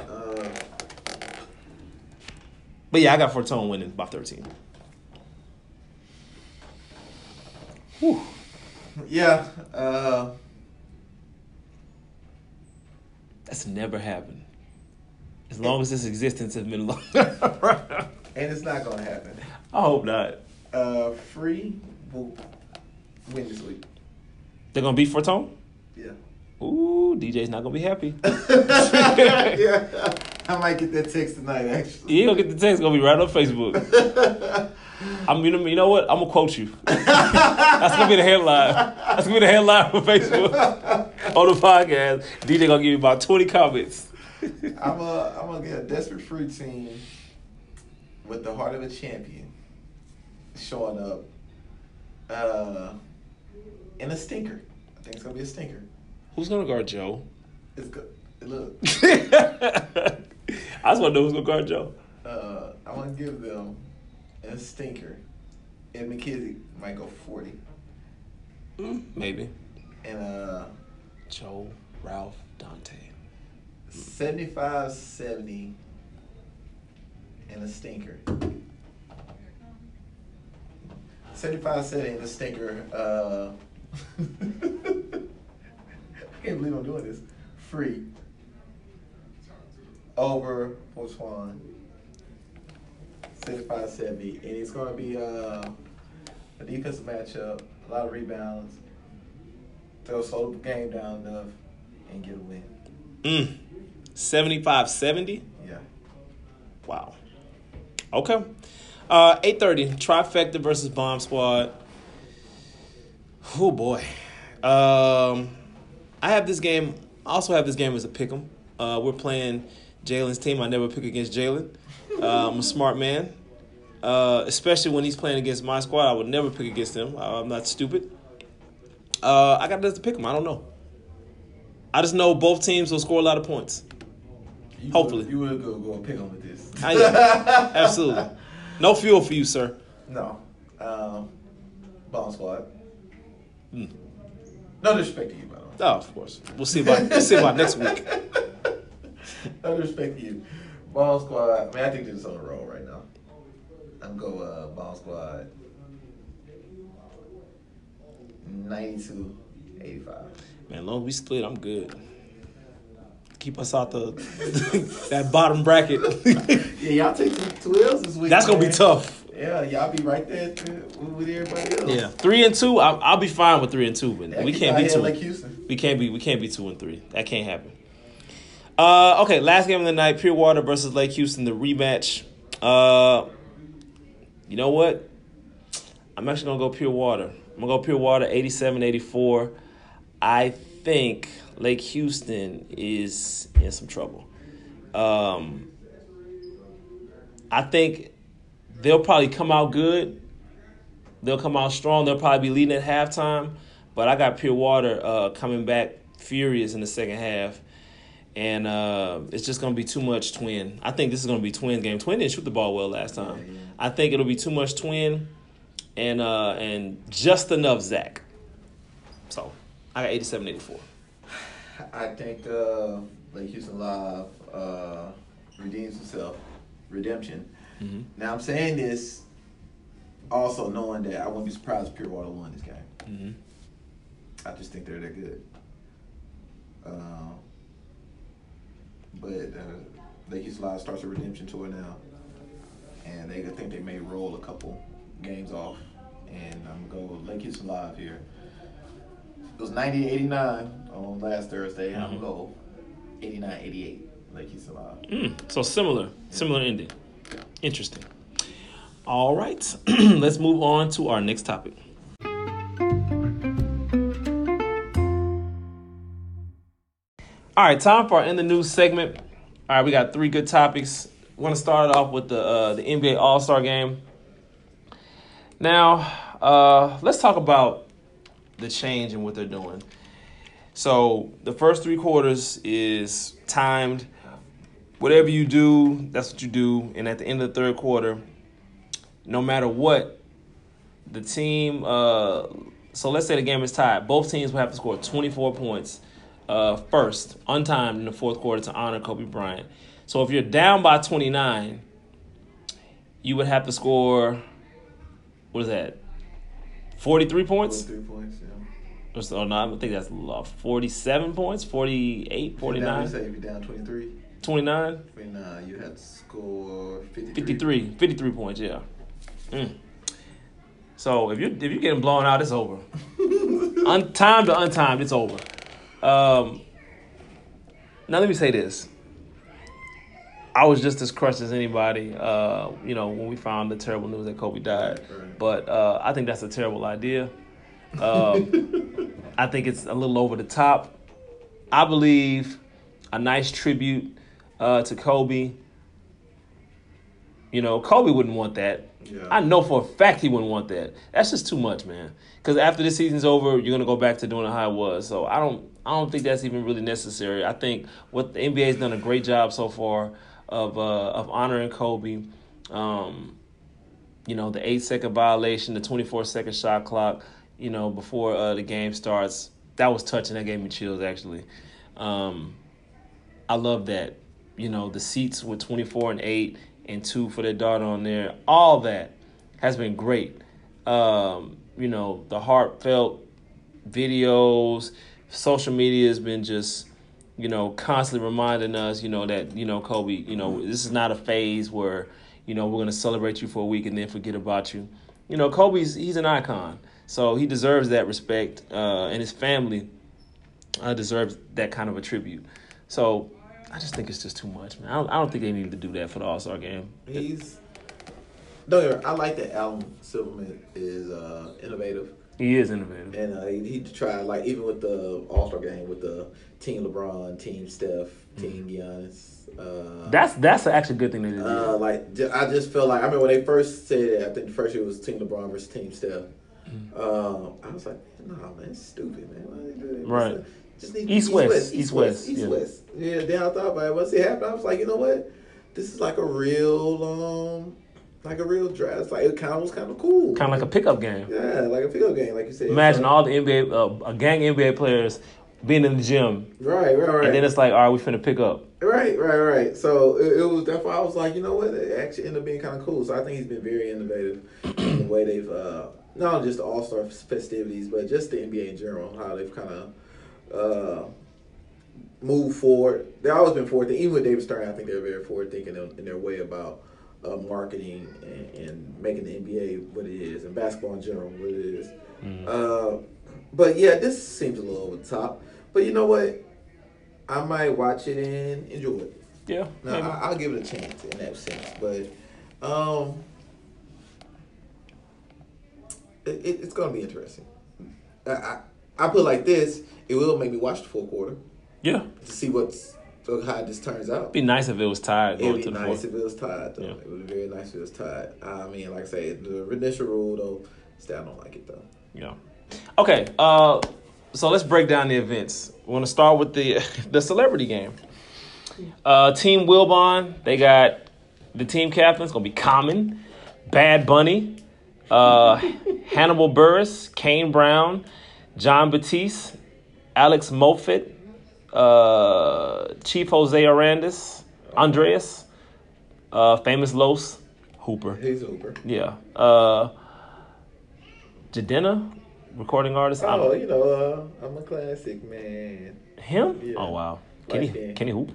Uh, But yeah, I got Fortone winning by 13. Whew. yeah. Uh, That's never happened. As long as this existence has been long. and it's not gonna happen. I hope not. Uh, free will win this week. They're gonna beat Fortone? Ooh, DJ's not gonna be happy. yeah. I might get that text tonight. Actually. You gonna get the text gonna be right on Facebook. I'm you know, you know what? I'm gonna quote you. That's gonna be the headline. That's gonna be the headline for Facebook on the podcast. DJ gonna give you about 20 comments. I'm a, I'm gonna get a desperate fruit team with the heart of a champion showing up uh, in a stinker. I think it's gonna be a stinker. Who's gonna guard Joe? It's good. Look, I just wanna know who's gonna guard Joe. uh, I'm gonna give them a stinker. And McKissick might go 40. Maybe. And uh, Joe, Ralph, Dante. 75 70 and a stinker. 75 70 and a stinker. Uh, I can't believe I'm doing this. Free. Over Swan. 75 70. And it's going to be uh, a defensive matchup, a lot of rebounds. They'll slow the game down enough and get a win. Mm. 75-70? Yeah. Wow. Okay. Uh, 8.30, Trifecta versus Bomb Squad. Oh, boy. Um, I have this game, I also have this game as a pick 'em. Uh, we're playing Jalen's team. I never pick against Jalen. Uh, I'm a smart man. Uh, especially when he's playing against my squad, I would never pick against him. I'm not stupid. Uh, I got this to pick him. I don't know. I just know both teams will score a lot of points. You Hopefully. Would, you would go, go pick on with this. I am. Absolutely. No fuel for you, sir. No. Um, bomb squad. Hmm. No disrespect to you, by the way. Oh, of course. We'll see about we'll see about next week. I respect you. Ball squad. I mean, I think they're just on a roll right now. I'm go uh, bomb squad. 92, 85. Man, long we split, I'm good. Keep us out the that bottom bracket. Yeah, y'all take two, two L's this week. That's gonna be tough. Yeah, y'all be right there with everybody else. Yeah, three and two. I'll, I'll be fine with three and two, but Yeah, we can't be two. like Houston. We can't be. We can't be two and three. That can't happen. Uh, okay, last game of the night: Pure Water versus Lake Houston, the rematch. Uh, you know what? I'm actually gonna go Pure Water. I'm gonna go Pure Water, 87-84. I think Lake Houston is in some trouble. Um, I think they'll probably come out good. They'll come out strong. They'll probably be leading at halftime. But I got Pure Water uh, coming back furious in the second half. And uh, it's just going to be too much twin. I think this is going to be twin game. Twin didn't shoot the ball well last time. Yeah, yeah. I think it'll be too much twin and uh, and just enough Zach. So I got 87 84. I think uh, Lake Houston Live uh, redeems himself. Redemption. Mhm. Now I'm saying this also knowing that I wouldn't be surprised if Pure Water won this game. Mm-hmm. I just think they're that good. Um, but uh, Lake Houston Live starts a redemption tour now, and they I think they may roll a couple games off, and I'm gonna go Lake Houston Live here. It was 90-89 on last Thursday. I'm Mhm. gonna go 89-88 Lake Houston Live. Mm, so similar, similar ending. Interesting. All right, let's move on to our next topic. All right, time for our in the news segment. All right, we got three good topics. We want to start it off with the uh, the NBA All Star Game. Now, uh, let's talk about the change and what they're doing. So the first three quarters is timed. Whatever you do, that's what you do. And at the end of the third quarter, no matter what, the team. Uh, so let's say the game is tied. Both teams will have to score 24 points uh, first, untimed in the fourth quarter to honor Kobe Bryant. So if you're down by 29, you would have to score. What is that? 43 points? Three points. Yeah. Oh no, I think that's uh, 47 points, 48, If you're 49, you say if you're down 23, 29, then uh, you had to score 53. 53, 53 points, yeah. Mm. So if you if you're getting blown out, it's over. Untimed to untimed, it's over. Um, now let me say this. I was just as crushed as anybody, uh, you know, when we found the terrible news that Kobe died. But uh, I think that's a terrible idea. Um, I think it's a little over the top. I believe a nice tribute uh, to Kobe. You know, Kobe wouldn't want that. Yeah. I know for a fact he wouldn't want that. That's just too much, man. Because after this season's over, you're gonna go back to doing it how it was. So I don't, I don't think that's even really necessary. I think what the NBA has done a great job so far of uh, of honoring Kobe. Um, you know, the eight second violation, the 24 second shot clock, you know, before uh, the game starts. That was touching. That gave me chills, actually. Um, I love that. You know, the seats with 24 and 8 and 2 for their daughter on there. All that has been great. Um, you know, the heartfelt videos, social media has been just, you know, constantly reminding us, you know, that, you know, Kobe, you know, this is not a phase where, you know, we're going to celebrate you for a week and then forget about you. you know, Kobe's he's an icon, so he deserves that respect, uh, and his family uh, deserves that kind of a tribute. So I just think it's just too much, man. I don't, I don't think they need to do that for the All Star game. He's don't wrong, I like that Alan Silverman is uh, innovative. He is innovative. And uh, he, he tried like even with the All Star game with the Team LeBron, Team Steph, Team Giannis. Uh, That's that's actually a good thing they did. uh, like I just feel like I mean when they first said it, I think the first year was Team LeBron versus Team Steph. Um, I was like, nah, man, it's stupid, man. Why they do that? Right. Just need East, West, East, East West, West, East yeah. West. Yeah. Then I thought about it. Once it happened, I was like, you know what? This is like a real, um, like a real draft. Like it kind of was kind of cool. kind of like a pickup game. yeah, like a field game, like you said. Imagine all the NBA, uh, a gang NBA players being in the gym, Right, right, right. and then it's like, all right, we finna pick up. Right, right, right. So it, it was that's why I was like, you know what? It actually ended up being kind of cool. So I think he's been very innovative in the way they've uh, not only just the All Star festivities, but just the NBA in general, how they've kind of uh, moved forward. They've always been forward. Even with David Stern, I think they're very forward thinking in, in their way about uh, marketing and, and making the NBA what it is and basketball in general what it is. Uh, but yeah, this seems a little over the top. But you know what? I might watch it and enjoy it. Yeah, No. I, I'll give it a chance in that sense. But um, it, it, it's gonna be interesting. I, I I put it like this: it will make me watch the full quarter yeah. to see what's so how this turns out. It'd be nice if it was tied It'd be the nice fourth. if it was tied. Though. Yeah. It would be very nice if it was tied. I mean, like I say, the initial rule though, still I don't like it though. Yeah. Okay. Uh, so let's break down the events. We want to start with the the celebrity game. Uh, team Wilbon, they got the team captains gonna be Common, Bad Bunny, uh, Hannibal Buress, Kane Brown, Jon Batiste, Alex Moffat, uh, Chief Jose Arandis, Andreas, uh, famous Los Hooper. He's a hooper. Yeah. Uh Jadena, recording artist. Oh, don't you know, uh, I'm a classic man. him? Yeah. Oh wow. Can Light he can he hoop?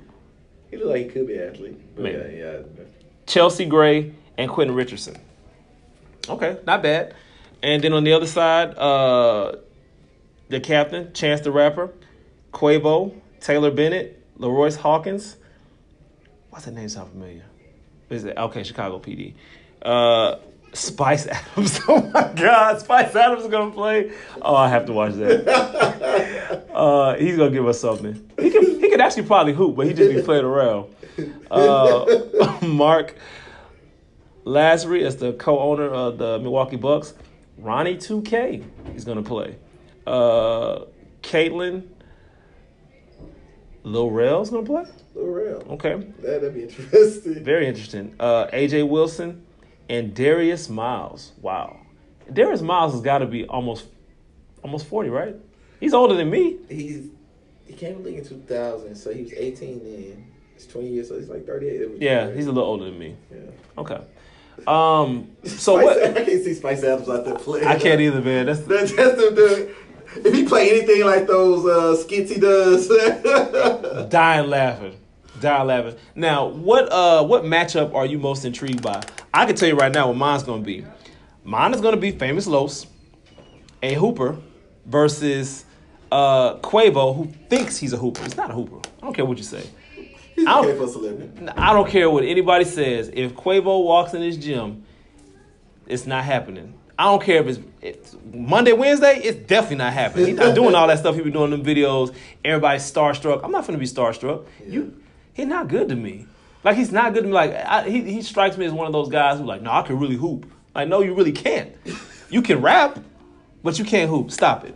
He look like he could be an athlete. Maybe. yeah, yeah. Chelsea Gray and Quentin Richardson. Okay, not bad. And then on the other side, uh the captain, Chance the Rapper, Quavo, Taylor Bennett, LaRoyce Hawkins. Why's that name sound familiar? Is it okay? Chicago PD. Uh, Spice Adams. Oh my God, Spice Adams is gonna play. Oh, I have to watch that. Uh, he's gonna give us something. He can he could actually probably hoop, but he just be playing around. Uh, Marc Lasry is the co-owner of the Milwaukee Bucks. Ronnie 2K is gonna play. Uh, Caitlin Lil Rel's gonna play. Lil Rel. Okay, That'd be interesting. very interesting. Uh, A'ja Wilson and Darius Miles. Wow, Darius Miles has got to be almost almost forty, right? He's older than me. He's he came to the league in 2000, so he was 18 then. It's 20 years, so he's like 38. Yeah, great. he's a little older than me. Yeah. Okay. Um. So Spice, what? I can't see Spice Adams out there playing. I can't either, man. That's That's just the, the if he play anything like those uh, skits he does. dying laughing. Dying laughing. Now, what uh what matchup are you most intrigued by? I can tell you right now what mine's gonna be. Mine is gonna be famous Los, a hooper, versus uh Quavo, who thinks he's a hooper. He's not a hooper. I don't care what you say. he's I okay for a celebrity. I don't care what anybody says. If Quavo walks in this gym, it's not happening. I don't care if it's, it's Monday, Wednesday. It's definitely not happening. He's not doing all that stuff he be doing in them videos. Everybody's starstruck. I'm not gonna be starstruck. You, he's not good to me. Like he's not good to me. Like I, he he strikes me as one of those guys who like, no, I can really hoop. Like no, you really can't. You can rap, but you can't hoop. Stop it.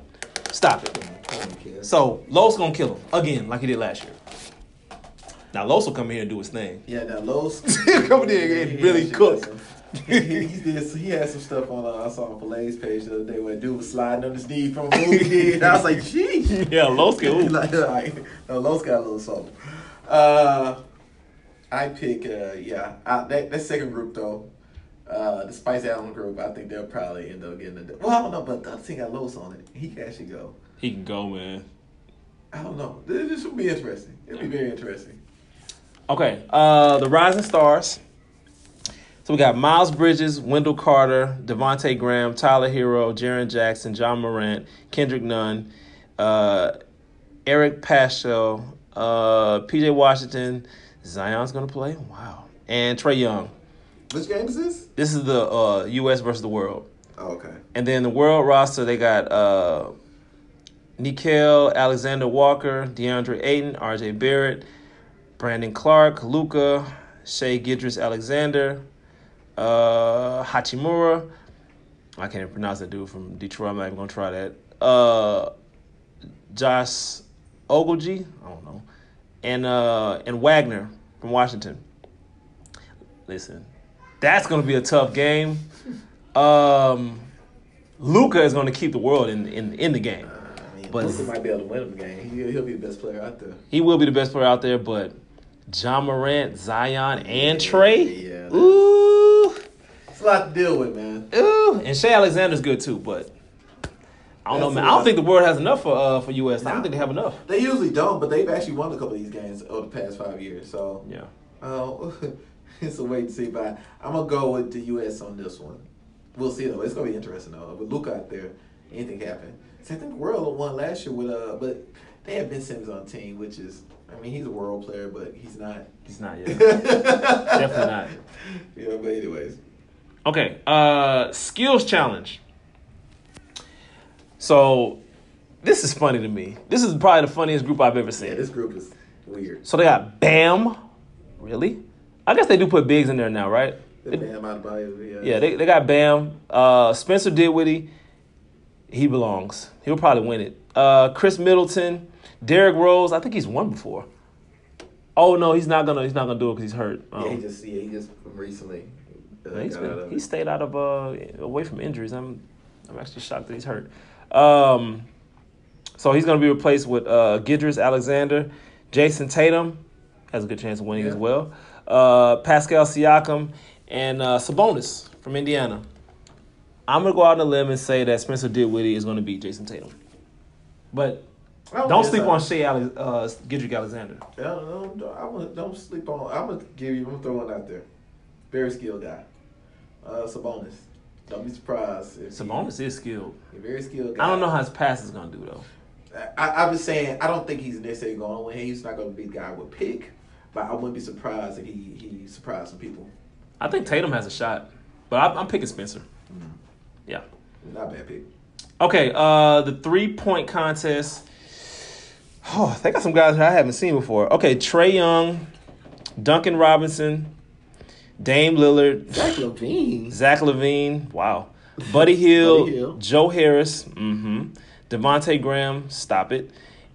Stop it. So Los gonna kill him again, like he did last year. Now Los will come here and do his thing. Yeah, now Los Come in here and really cook. He, did. He had some stuff on. Uh, I saw on Filet's page the other day where a dude was sliding on his knee from a movie. and I was like, "Gee." Yeah, Los can hoop. like, like, no, Los got a little something. Uh, I pick. Uh, yeah, I, that that second group though. Uh, the Spice Adams group, I think they'll probably end up getting the. Well, I don't know, but the other thing got Los on it. He can actually go. He can go, man. I don't know. This, this will be interesting. It'll be very interesting. Okay, uh, the Rising Stars. So we got Miles Bridges, Wendell Carter, Devonte Graham, Tyler Herro, Jaren Jackson, Ja Morant, Kendrick Nunn, uh, Eric Paschall, uh, PJ Washington. Zion's gonna play. Wow. And Trae Young. Which game is this? This is the uh, U.S. versus the world. Oh, okay. And then the world roster, they got uh, Nickeil, Alexander Walker, DeAndre Ayton, RJ Barrett, Brandon Clarke, Luka, Shea Gidris Alexander, uh, Hachimura. I can't even pronounce that dude from Detroit. I'm not even going to try that. Uh, Josh Ogletree, I don't know. And, uh, and Wagner from Washington. Listen, that's going to be a tough game. Um, Luka is going to keep the world in in in the game. I mean, But- Luka might be able to win the game. He, he'll be the best player out there. He will be the best player out there, but Ja Morant, Zion, and Trae. Yeah. Ooh, It's a lot to deal with, man. ooh, and Shea Alexander's good too, but I don't know, man. I don't think the world has enough for uh for US. I don't think they have enough. They usually don't, but they've actually won a couple of these games over the past five years. So Yeah. uh, it's a wait and see. But I'm gonna go with the U.S. on this one. We'll see though. It's gonna be interesting though. With Luke out there, anything happen. So I think the world won last year with uh, but they had Ben Simmons on the team, which is, I mean, he's a world player, but he's not. He's not yet. Definitely not. Yeah, but anyways, Okay, uh skills challenge. So this is funny to me. This is probably the funniest group I've ever seen. yeah, this group is weird. So they got Bam. Really? I guess they do put bigs in there now, right? The Bam Adebayo, yeah. Yeah, they, they got Bam. Uh, Spencer Dinwiddie. He belongs. He'll probably win it. Uh, Khris Middleton, Derrick Rose. I think he's won before. Oh no, he's not gonna. He's not gonna do it because he's hurt. Yeah, he Um, just yeah, he just recently. Uh, he's been, he stayed out of uh, away from injuries. I'm I'm actually shocked that he's hurt. Um, so he's gonna be replaced with uh, Gidris Alexander, Jayson Tatum has a good chance of winning Yeah. as well. Uh, Pascal Siakam and uh, Sabonis from Indiana. I'm gonna go out on a limb and say that Spencer Dinwiddie is gonna beat Jayson Tatum, but I don't sleep on Shea Ale- uh, Gidrick Alexander. I don't, don't, don't, don't sleep on. I'm gonna give you. I'm gonna throw one out there. Very skilled guy. Uh, Sabonis. Don't be surprised. If he- Sabonis is skilled. he a very skilled guy. I don't know how his pass is gonna do though. I, I was saying I don't think he's necessarily going to win. He's not going to be the guy I would pick, but I wouldn't be surprised if he he surprised some people. I think Tatum has a shot, but I, I'm picking Spencer. Yeah. Not a bad pick. Okay, uh, the three point contest. Oh, they got some guys that I haven't seen before. Okay, Trae Young, Duncan Robinson, Dame Lillard, Zach LaVine. Zach LaVine, wow, Buddy Hield, Buddy Hield. Joe Harris, mm-hmm, Devontae Graham, stop it,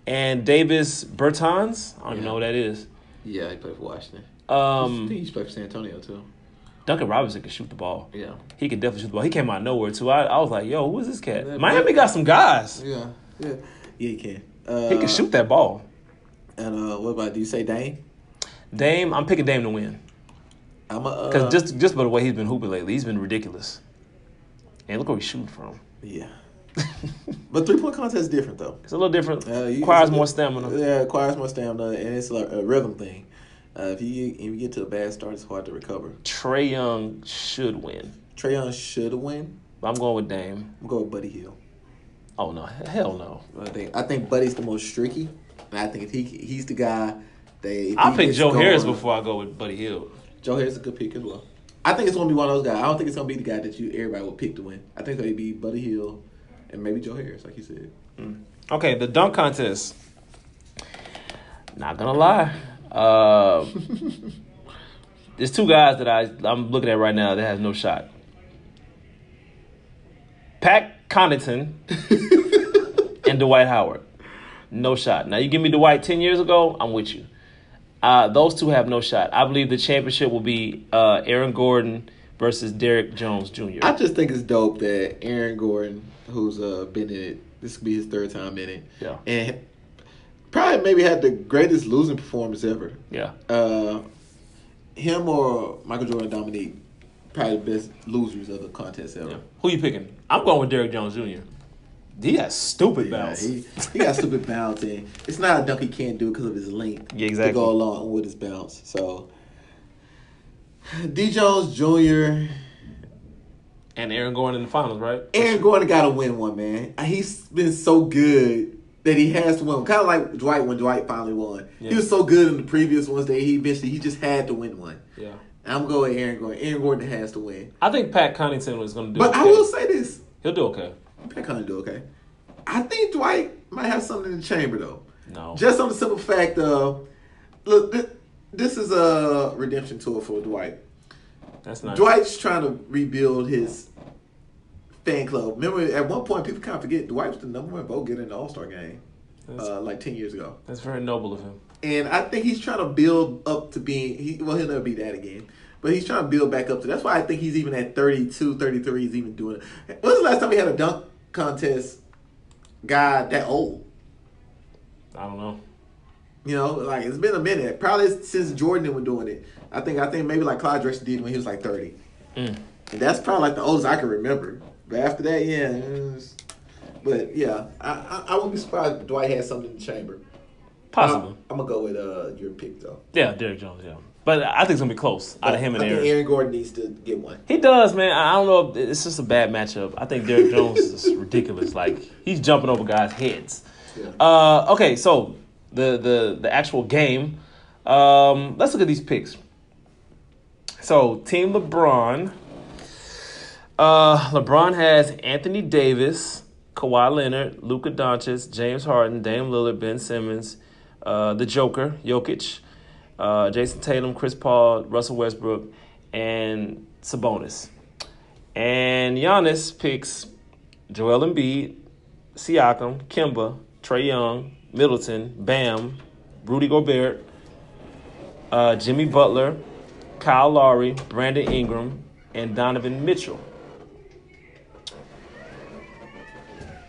and Davis Bertans. I don't even Yeah. know what that is. Yeah, he played for Washington. Um, he's played for San Antonio too. Duncan Robinson can shoot the ball. Yeah. He can definitely shoot the ball. He came out of nowhere too. I, I was like, yo, who is this cat? Yeah, Miami but- got some guys. Yeah. Yeah. Yeah, he can. Uh, He can shoot that ball. And uh, what about? Do you say Dame? Dame, I'm picking Dame to win I'm a. Uh, because just just by the way he's been hooping lately, he's been ridiculous. And look where he's shooting from. yeah. but three point contest is different though. It's a little different. Uh, you- requires more stamina. Yeah, it requires more stamina, and it's like a rhythm thing. Uh, if you if you get to a bad start, it's hard to recover. Trae Young should win. Trae Young should win. I'm going with Dame. I'm going with Buddy Hield. Oh no, hell no. I think I think Buddy's the most streaky, and I think if he he's the guy that if I pick Joe Harris before I go with Buddy Hield. Joe Harris is a good pick as well. I think it's gonna be one of those guys. I don't think it's gonna be the guy that you everybody will pick to win. I think it'll be Buddy Hield and maybe Joe Harris, like you said. Okay, the dunk contest. Not gonna lie. Uh, there's two guys that I I'm looking at right now that has no shot. Pat Connaughton and Dwight Howard. No shot. Now you give me Dwight ten years ago, I'm with you. Uh, those two have no shot. I believe the championship will be uh, Aaron Gordon versus Derrick Jones Jr. I just think it's dope that Aaron Gordon, who's uh, been in it, this could be his third time in it, Yeah. and probably maybe had the greatest losing performance ever. yeah. Uh, him or Michael Jordan, Dominique, probably the best losers of the contest ever. yeah. Who you picking? I'm going with Derrick Jones Jr. He has stupid Yeah, bounce. he, he got stupid bounce, and it's not a dunk he can't do because of his length Yeah, exactly. to go along with his bounce. So D. Jones Jr. And Aaron Gordon in the finals, right? Aaron Gordon got to win one, man. He's been so good that he has to win. Kind of like Dwight when Dwight finally won. Yeah. He was so good in the previous ones that he eventually he just had to win one. Yeah. I'm going with Aaron Gordon. Aaron Gordon has to win. I think Pat Connaughton was going to do But okay. I will say this: He'll do okay. Pat kind of do okay. I think Dwight might have something in the chamber though. No. Just on the simple fact of, look, th- this is a redemption tour for Dwight. That's nice. Dwight's trying to rebuild his fan club. Remember, at one point, people kind of forget Dwight was the number one vote getter in the All Star game, uh, like ten years ago. that's very noble of him. And I think he's trying to build up to being. He, well, he'll never be that again. But he's trying to build back up to. That's why I think he's even at 32, 33. He's even doing it. When's the last time he had a dunk contest guy that old? I don't know. You know, like it's been a minute. Probably since Jordan was doing it. I think I think maybe like Clyde Drexler did when he was like thirty. Mm. And that's probably like the oldest I can remember. But after that, yeah. was- but yeah, I, I I wouldn't be surprised if Dwight had something in the chamber. Possible. I'm, I'm gonna go with uh your pick though. yeah, Derrick Jones, yeah. But I think it's going to be close out of him and I Aaron. think Aaron Gordon needs to get one. He does, man. I don't know. if It's just a bad matchup. I think Derrick Jones is ridiculous. Like, he's jumping over guys' heads. Yeah. Uh, okay, so the the the actual game. Um, let's look at these picks. So Team LeBron. Uh, LeBron has Anthony Davis, Kawhi Leonard, Luka Doncic, James Harden, Dame Lillard, Ben Simmons, uh, the Joker, Jokic, uh, Jayson Tatum, Chris Paul, Russell Westbrook, and Sabonis. And Giannis picks Joel Embiid, Siakam, Kemba, Trae Young, Middleton, Bam, Rudy Gobert, uh, Jimmy Butler, Kyle Lowry, Brandon Ingram, and Donovan Mitchell.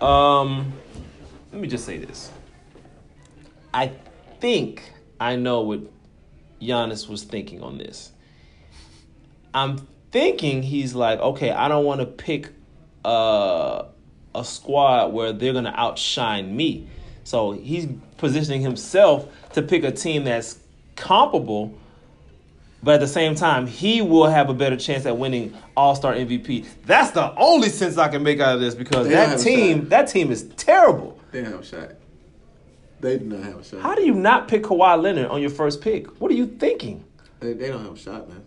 Um, let me just say this. I think I know what Giannis was thinking on this. I'm thinking he's like, okay, I don't want to pick uh, a squad where they're gonna outshine me. So he's positioning himself to pick a team that's comparable, but at the same time, he will have a better chance at winning All Star MVP. That's the only sense I can make out of this because They that team, that team is terrible. They don't have a shot. They do not have a shot. How do you not pick Kawhi Leonard on your first pick? What are you thinking? They, they don't have a shot, man.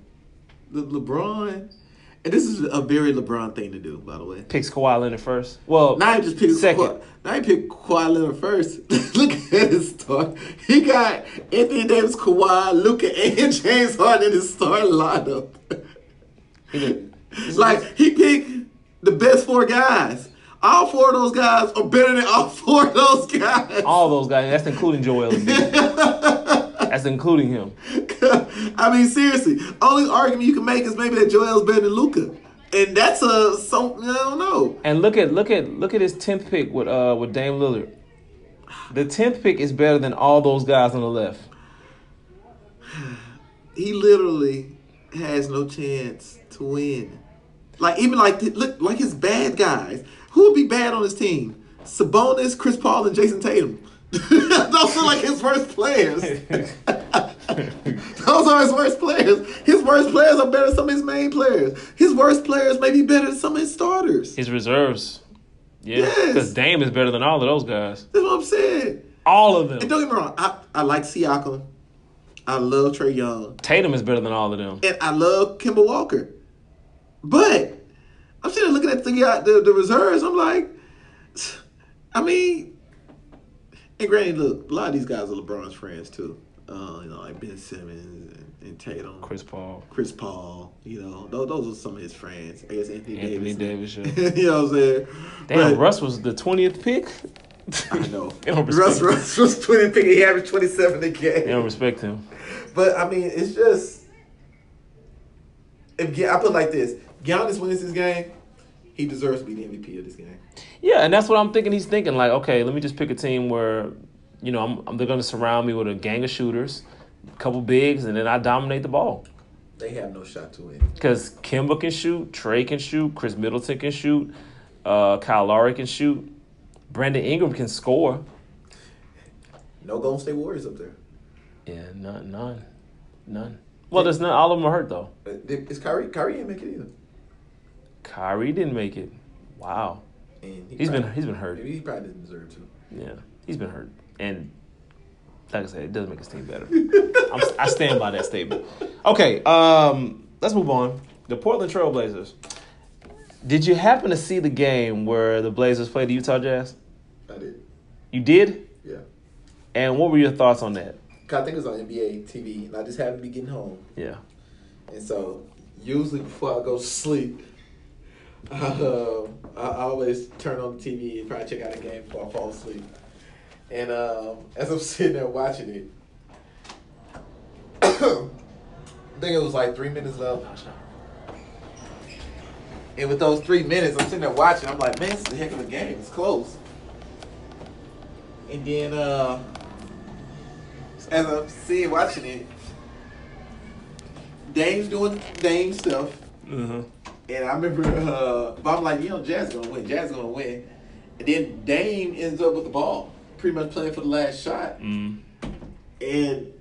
Le- LeBron, and this is a very LeBron thing to do, by the way. Picks Kawhi Leonard first. Well, Now he just picked second. Kawhi, now he picked Kawhi Leonard first. Look at his start. He got Anthony Davis, Kawhi, Luka, and James Harden in his starting lineup. He like he picked the best four guys. All four of those guys are better than all four of those guys. all those guys. That's including Joel that's including him. I mean, seriously, only argument you can make is maybe that Joel's better than Luka, and that's a some I don't know. And look at look at look at his tenth pick with uh with Dame Lillard. The tenth pick is better than all those guys on the left. He literally has no chance to win. Like even like look like his bad guys. Who would be bad on his team? Sabonis, Chris Paul, and Jayson Tatum. Those are like his worst players. Those are his worst players. His worst players are better than some of his main players. His worst players may be better than some of his starters. His reserves. Yeah, Yes. because Dame is better than all of those guys. That's what I'm saying. All of And them. don't get me wrong, I, I like Siakam. I love Trae Young. Tatum is better than all of them. And I love Kemba Walker. But I'm sitting looking at the, the, the reserves. I'm like, I mean, and granted, look, a lot of these guys are LeBron's friends too. Uh, you know, like Ben Simmons and, and Tatum, Chris Paul, Chris Paul. You know, those, those are some of his friends. I guess Anthony, Anthony Davis. Davis. yeah. you know what I'm saying? Damn, But- Russ was the twentieth pick. I know. Russ. Russ was 20 pick. He averaged 27 a game. They don't respect him. But I mean, it's just if I put it like this: Giannis wins this game, he deserves to be the MVP of this game. Yeah, and that's what I'm thinking. He's thinking like, okay, let me just pick a team where, you know, I'm, I'm- they're going to surround me with a gang of shooters, a couple bigs, and then I dominate the ball. They have no shot to win. Because Kemba can shoot, Trae can shoot, Khris Middleton can shoot, uh, Kyle Lowry can shoot, Brandon Ingram can score. No Golden State Warriors up there. Yeah, none, none, none. Well, there's not all of them are hurt though. Uh, Is Kyrie? Kyrie didn't make it either. Kyrie didn't make it. Wow, And he he's probably- been he's been hurt. He probably didn't deserve to. Yeah, he's been hurt, and like I said, it doesn't make his team better. I'm, I stand by that statement. Okay, um, let's move on. The Portland Trailblazers. Did you happen to see the game where the Blazers played the Utah Jazz? I did. You did. Yeah. And what were your thoughts on that? I think it was on NBA TV, and I just happened to be getting home. Yeah. And so, usually before I go to sleep, uh, I I always turn on the TV and probably check out a game before I fall asleep. And um, as I'm sitting there watching it, I think it was like three minutes left. And with those three minutes, I'm sitting there watching. I'm like, man, it's a heck of a game. It's close. And then, uh, as I'm sitting watching it, Dame's doing Dame stuff. Mm-hmm. And I remember, uh, but I'm like, you know, Jazz gonna win. Jazz gonna win. And then Dame ends up with the ball, pretty much playing for the last shot. Mm. And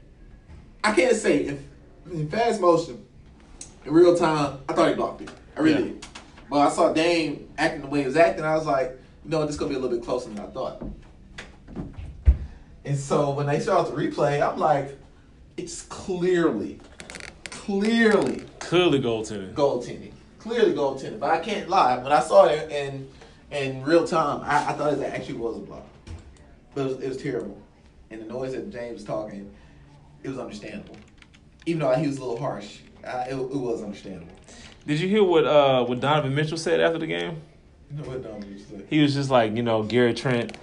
I can't say if in fast motion, in real time, I thought he blocked it. I really Yeah. did. But I saw Dame acting the way he was acting. I was like, no, this gonna be a little bit closer than I thought. And so when they saw the replay, I'm like, it's clearly, clearly Clearly goaltending. goaltending. Clearly goaltending. But I can't lie. When I saw it in in real time, I, I thought it actually was a block. But it was, it was terrible. And the noise that James was talking, it was understandable. Even though he was a little harsh, uh, it, it was understandable. Did you hear what uh what Donovan Mitchell said after the game? You know what used to say? He was just like, you know, Gary Trent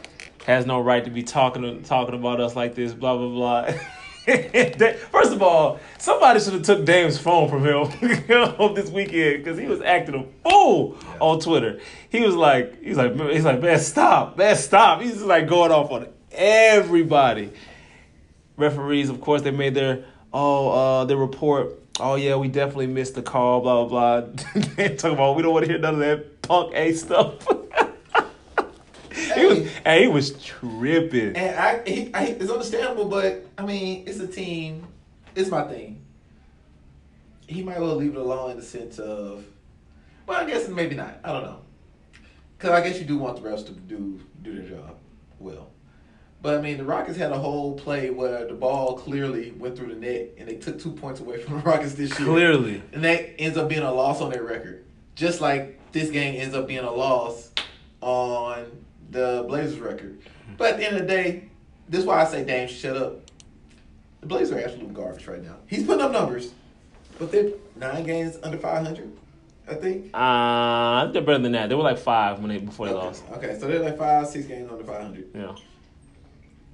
has no right to be talking talking about us like this, blah blah blah. First of all, somebody should have took Dame's phone from him this weekend because he was acting a fool on Twitter. He was like, he's like, he's like, man, stop, man, stop. He's just like going off on everybody. Referees, of course, they made their oh uh their report. Oh yeah, we definitely missed the call. Blah blah blah. they talking about we don't want to hear none of that punk A stuff. He was, and he was tripping. And I, he, I, it's understandable, but I mean, it's a team. It's my thing. He might well leave it alone in the sense of, well, I guess maybe not. I don't know, because I guess you do want the refs to do do their job well. But I mean, the Rockets had a whole play where the ball clearly went through the net, and they took two points away from the Rockets this year. Clearly. and that ends up being a loss on their record. Just like this game ends up being a loss on the Blazers record. But at the end of the day, this is why I say Dame shut up. The Blazers are absolute garbage right now. He's putting up numbers, but they're nine games under five hundred, I think. Uh, they're better than that. They were like five when they before they okay. lost. Okay, so they're like five, six games under five hundred. Yeah.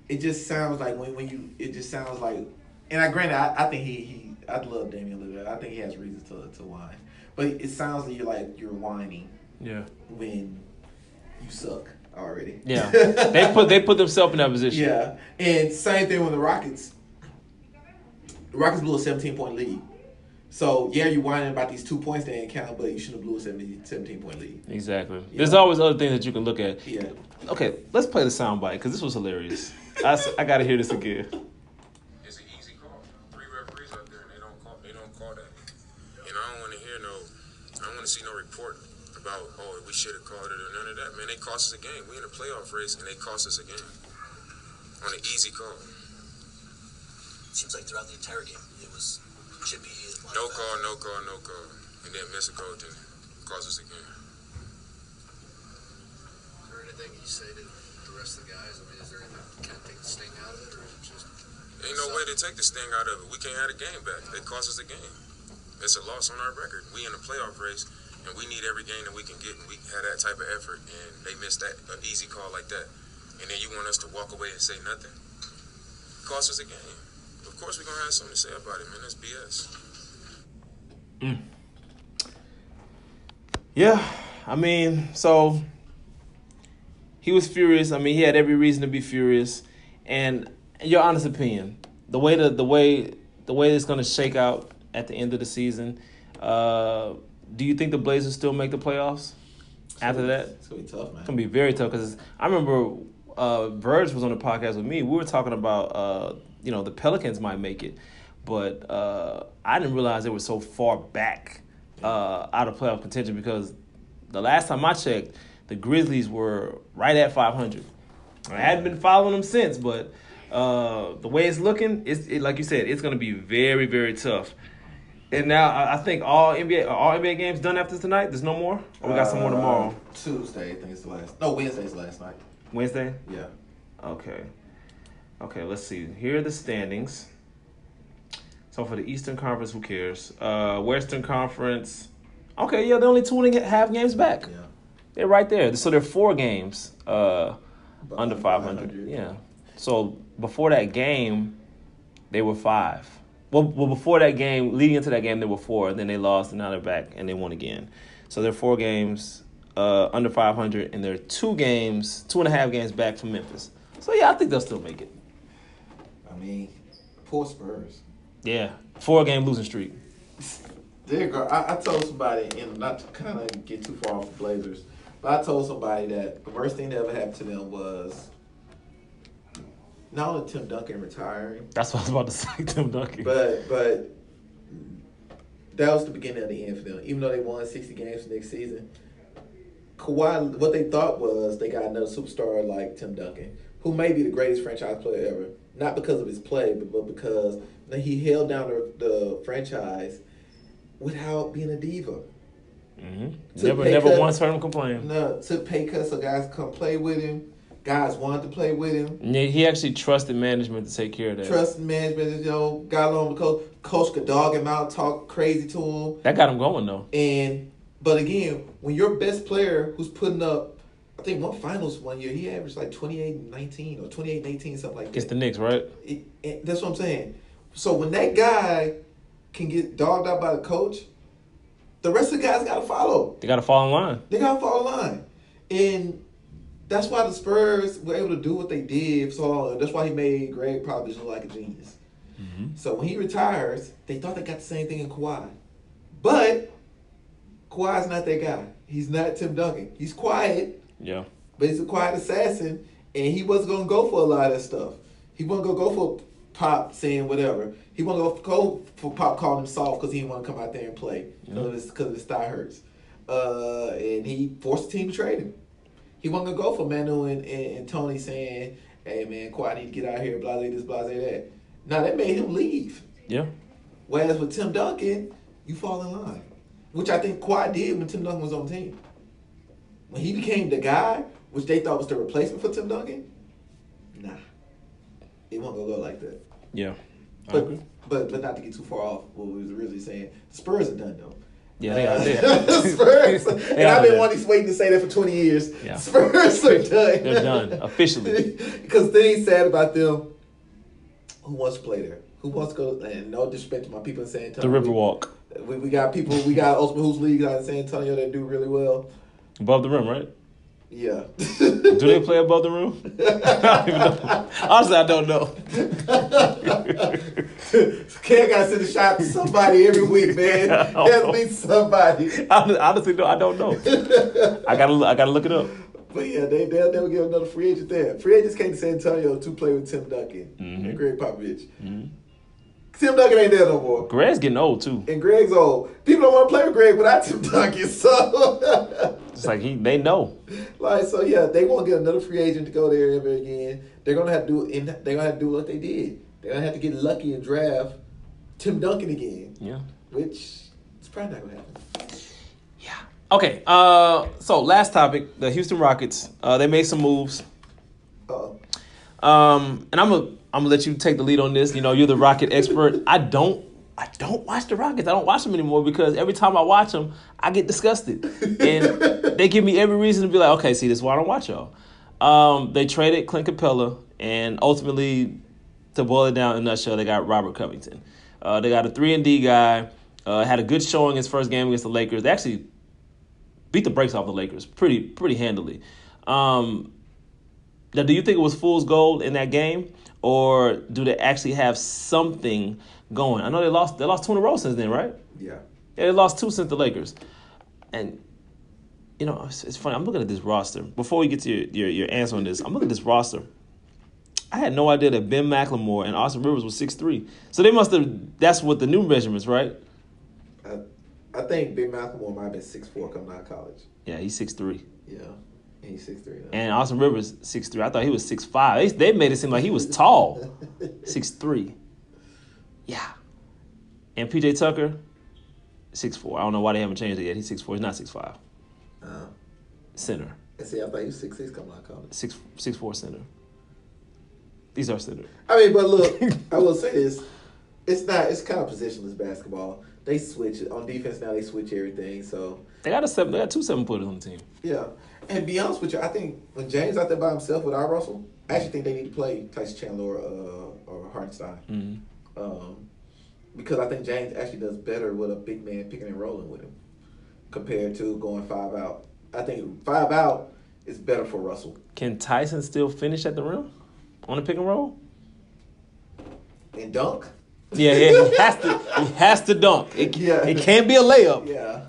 It just sounds like when, when you it just sounds like and I granted I, I think he, he I love Damian Lillard. I think he has reasons to to whine. But it sounds like you're like you're whining Yeah. when you suck already. Yeah. they put they put themselves in that position. Yeah, and same thing with the Rockets. The Rockets blew a 17 point lead. So yeah, you're whining about these two points that didn't count, but you should have blew a 17, 17 point lead. Exactly. Yeah. There's always other things that you can look at. Yeah. Okay, let's play the soundbite because this was hilarious. I, I gotta hear this again. It's an easy call. Three referees out there, and they don't call. They don't call that. And I don't want to hear no. I don't want to see no report about oh we should have called it or none of that. Man, they cost us a game. We in a playoff race, and they cost us a game on an easy call. Seems like throughout the entire game, it was chippy. Like No that. call, no call, no call, and then miss a call, then cost us a game. Is there anything you say to the rest of the guys? I mean, is there anything you kind of take the sting out of it, or is it just? Ain't no way to take the sting out of it. We can't have the game back. They cost us a game. It's a loss on our record. We in a playoff race, and we need every game that we can get, and we had that type of effort, and they missed that an easy call like that. And then you want us to walk away and say nothing? Cost us a game. Of course we're gonna have something to say about it, man. That's BS. Yeah, I mean, so he was furious. I mean, he had every reason to be furious. And your honest opinion, the way the the way the way it's going to shake out at the end of the season, uh, do you think the Blazers still make the playoffs after that? It's gonna be tough, man. It's gonna be very tough because I remember uh, Verge was on the podcast with me. We were talking about uh, you know the Pelicans might make it, but uh, I didn't realize they were so far back uh, out of playoff contention because the last time I checked, the Grizzlies were right at 500. I hadn't been following them since, but uh, the way it's looking, it's it, like you said, it's going to be very, very tough. And now I think all NBA, all NBA games done after tonight. There's no more. Or we got some more Uh, tomorrow. Tuesday, I think it's the last. No, Wednesday's last night. Wednesday. Yeah. Okay. Okay, let's see. Here are the standings. So for the Eastern Conference, who cares? Uh, Western Conference. Okay, yeah, they're only two and a half games back. Yeah. They're right there. So they're four games uh, under 500. 500. Yeah. So before that game, they were five. Well, well, before that game, leading into that game, they were four. And then they lost, and now they're back, and they won again. So they're four games uh, under 500, and they're two games, two and a half games back from Memphis. So yeah, I think they'll still make it. I mean, poor Spurs. Yeah, four game losing streak. There go. I, I told somebody, and not to kind of get too far off the Blazers, but I told somebody that the worst thing that ever happened to them was not only Tim Duncan retiring, That's what I was about to say, Tim Duncan. but but that was the beginning of the end for them. Even though they won sixty games next season, Kawhi, what they thought was they got another superstar like Tim Duncan, who may be the greatest franchise player ever. Not because of his play, but, but because he held down the, the franchise without being a diva. hmm Never, never once heard him complain. No, took pay cuts so guys come play with him. Guys wanted to play with him. Yeah, He actually trusted management to take care of that. Trust management, you know, got along with coach. Coach could dog him out, talk crazy to him. That got him going though. And but again, when your best player who's putting up, I think one finals one year, he averaged like 28 and 19 or 28 and 18, something like that. It's the Knicks, right? It- it- that's what I'm saying. So when that guy can get dogged out by the coach, the rest of the guys got to follow. They got to fall in line. They got to follow line. And that's why the Spurs were able to do what they did for so long. That's why he made Gregg Popovich look like a genius. So when he retires, they thought they got the same thing in Kawhi. But Kawhi's not that guy. He's not Tim Duncan. He's quiet, Yeah. but he's a quiet assassin, and he wasn't gonna go for a lot of that stuff. He wasn't gonna go for Pop saying whatever. He wasn't gonna go for Pop calling him soft because he didn't want to come out there and play because of his, 'cause of his thigh hurts. Uh, and he forced the team to trade him. He wasn't gonna go for Manu and, and, and Tony saying, "Hey man, Kawhi need to get out here, blah blah this, blah blah that." Now that made him leave. Yeah. Whereas with Tim Duncan, you fall in line, which I think Kawhi did when Tim Duncan was on the team. When he became the guy, which they thought was the replacement for Tim Duncan, nah, it wasn't gonna go like that. Yeah. But but but not to get too far off what we was originally saying. The Spurs are done though. Yeah, they are Spurs, and I've been wanting waiting to say that for twenty years. Yeah. Spurs are done. They're done, officially. Because things sad about them. Who wants to play there? Who wants to go? And no disrespect to my people in San Antonio. The Riverwalk. We, we got people. We got Ultimate Hoops League out in San Antonio that do really well. Above the rim, right? Yeah. Do they play above the rim? I don't even know. Honestly, I don't know. Ken got to send a shot to somebody every week, man. At least somebody. Honestly, honestly, no, I don't know. I gotta, I gotta look it up. But yeah, they they'll never get another free agent there. Free agents came to San Antonio to play with Tim Duncan Mhm. and Gregg Popovich. Mhm. Tim Duncan ain't there no more. Greg's getting old too. And Greg's old. People don't want to play with Greg without Tim Duncan. So, It's like he, they know. like, so yeah, they won't get another free agent to go there ever again. They're gonna have to do. They're gonna have to do what they did. They're gonna have to get lucky and draft Tim Duncan again, Yeah. which it's probably not gonna happen. Yeah. Okay. Uh, so last topic: the Houston Rockets. Uh, they made some moves. Uh, Um, and I'm gonna I'm gonna let you take the lead on this. You know, you're the Rocket expert. I don't I don't watch the Rockets. I don't watch them anymore because every time I watch them, I get disgusted, and they give me every reason to be like, okay, see, this is why I don't watch y'all. Um, they traded Clint Capela, and ultimately, to boil it down in a nutshell, they got Robert Covington. Uh, they got a three and D guy. Uh, had a good showing his first game against the Lakers. They actually beat the brakes off the Lakers pretty pretty handily. Um, now, do you think it was fool's gold in that game, or do they actually have something going? I know they lost. They lost two in a row since then, right? yeah. Yeah, they lost two since the Lakers, and you know it's, it's funny. I'm looking at this roster before we get to your, your your answer on this. I'm looking at this roster. I had no idea that Ben McLemore and Austin Rivers was six three. So they must have. That's what the new measurements, right? I, I think Ben McLemore might have been six four coming out of college. Yeah, he's six three. Yeah, he's six three. And Austin Rivers six three. I thought he was six five. They, they made it seem like he was tall, six three. Yeah. And PJ Tucker, six four. I don't know why they haven't changed it yet. He's six four. He's not six five. Uh, Center. see, I thought he was six six coming out of college. Six six four center. These are center. I mean, but look, I will say this: it's not. It's kind of positionless basketball. They switch it on defense now. They switch everything. So They got a seven. They got two seven footers on the team. yeah. And be honest with you, I think when James out there by himself with our Russell, I actually think they need to play Tyson Chandler or uh, or Hartenstein. Mm-hmm. Um, because I think James actually does better with a big man picking and rolling with him compared to going five out. I think five out is better for Russell. Can Tyson still finish at the rim on the pick and roll? And dunk? Yeah, yeah. He has to. He has to dunk. It, Yeah. it can't be a layup. Yeah.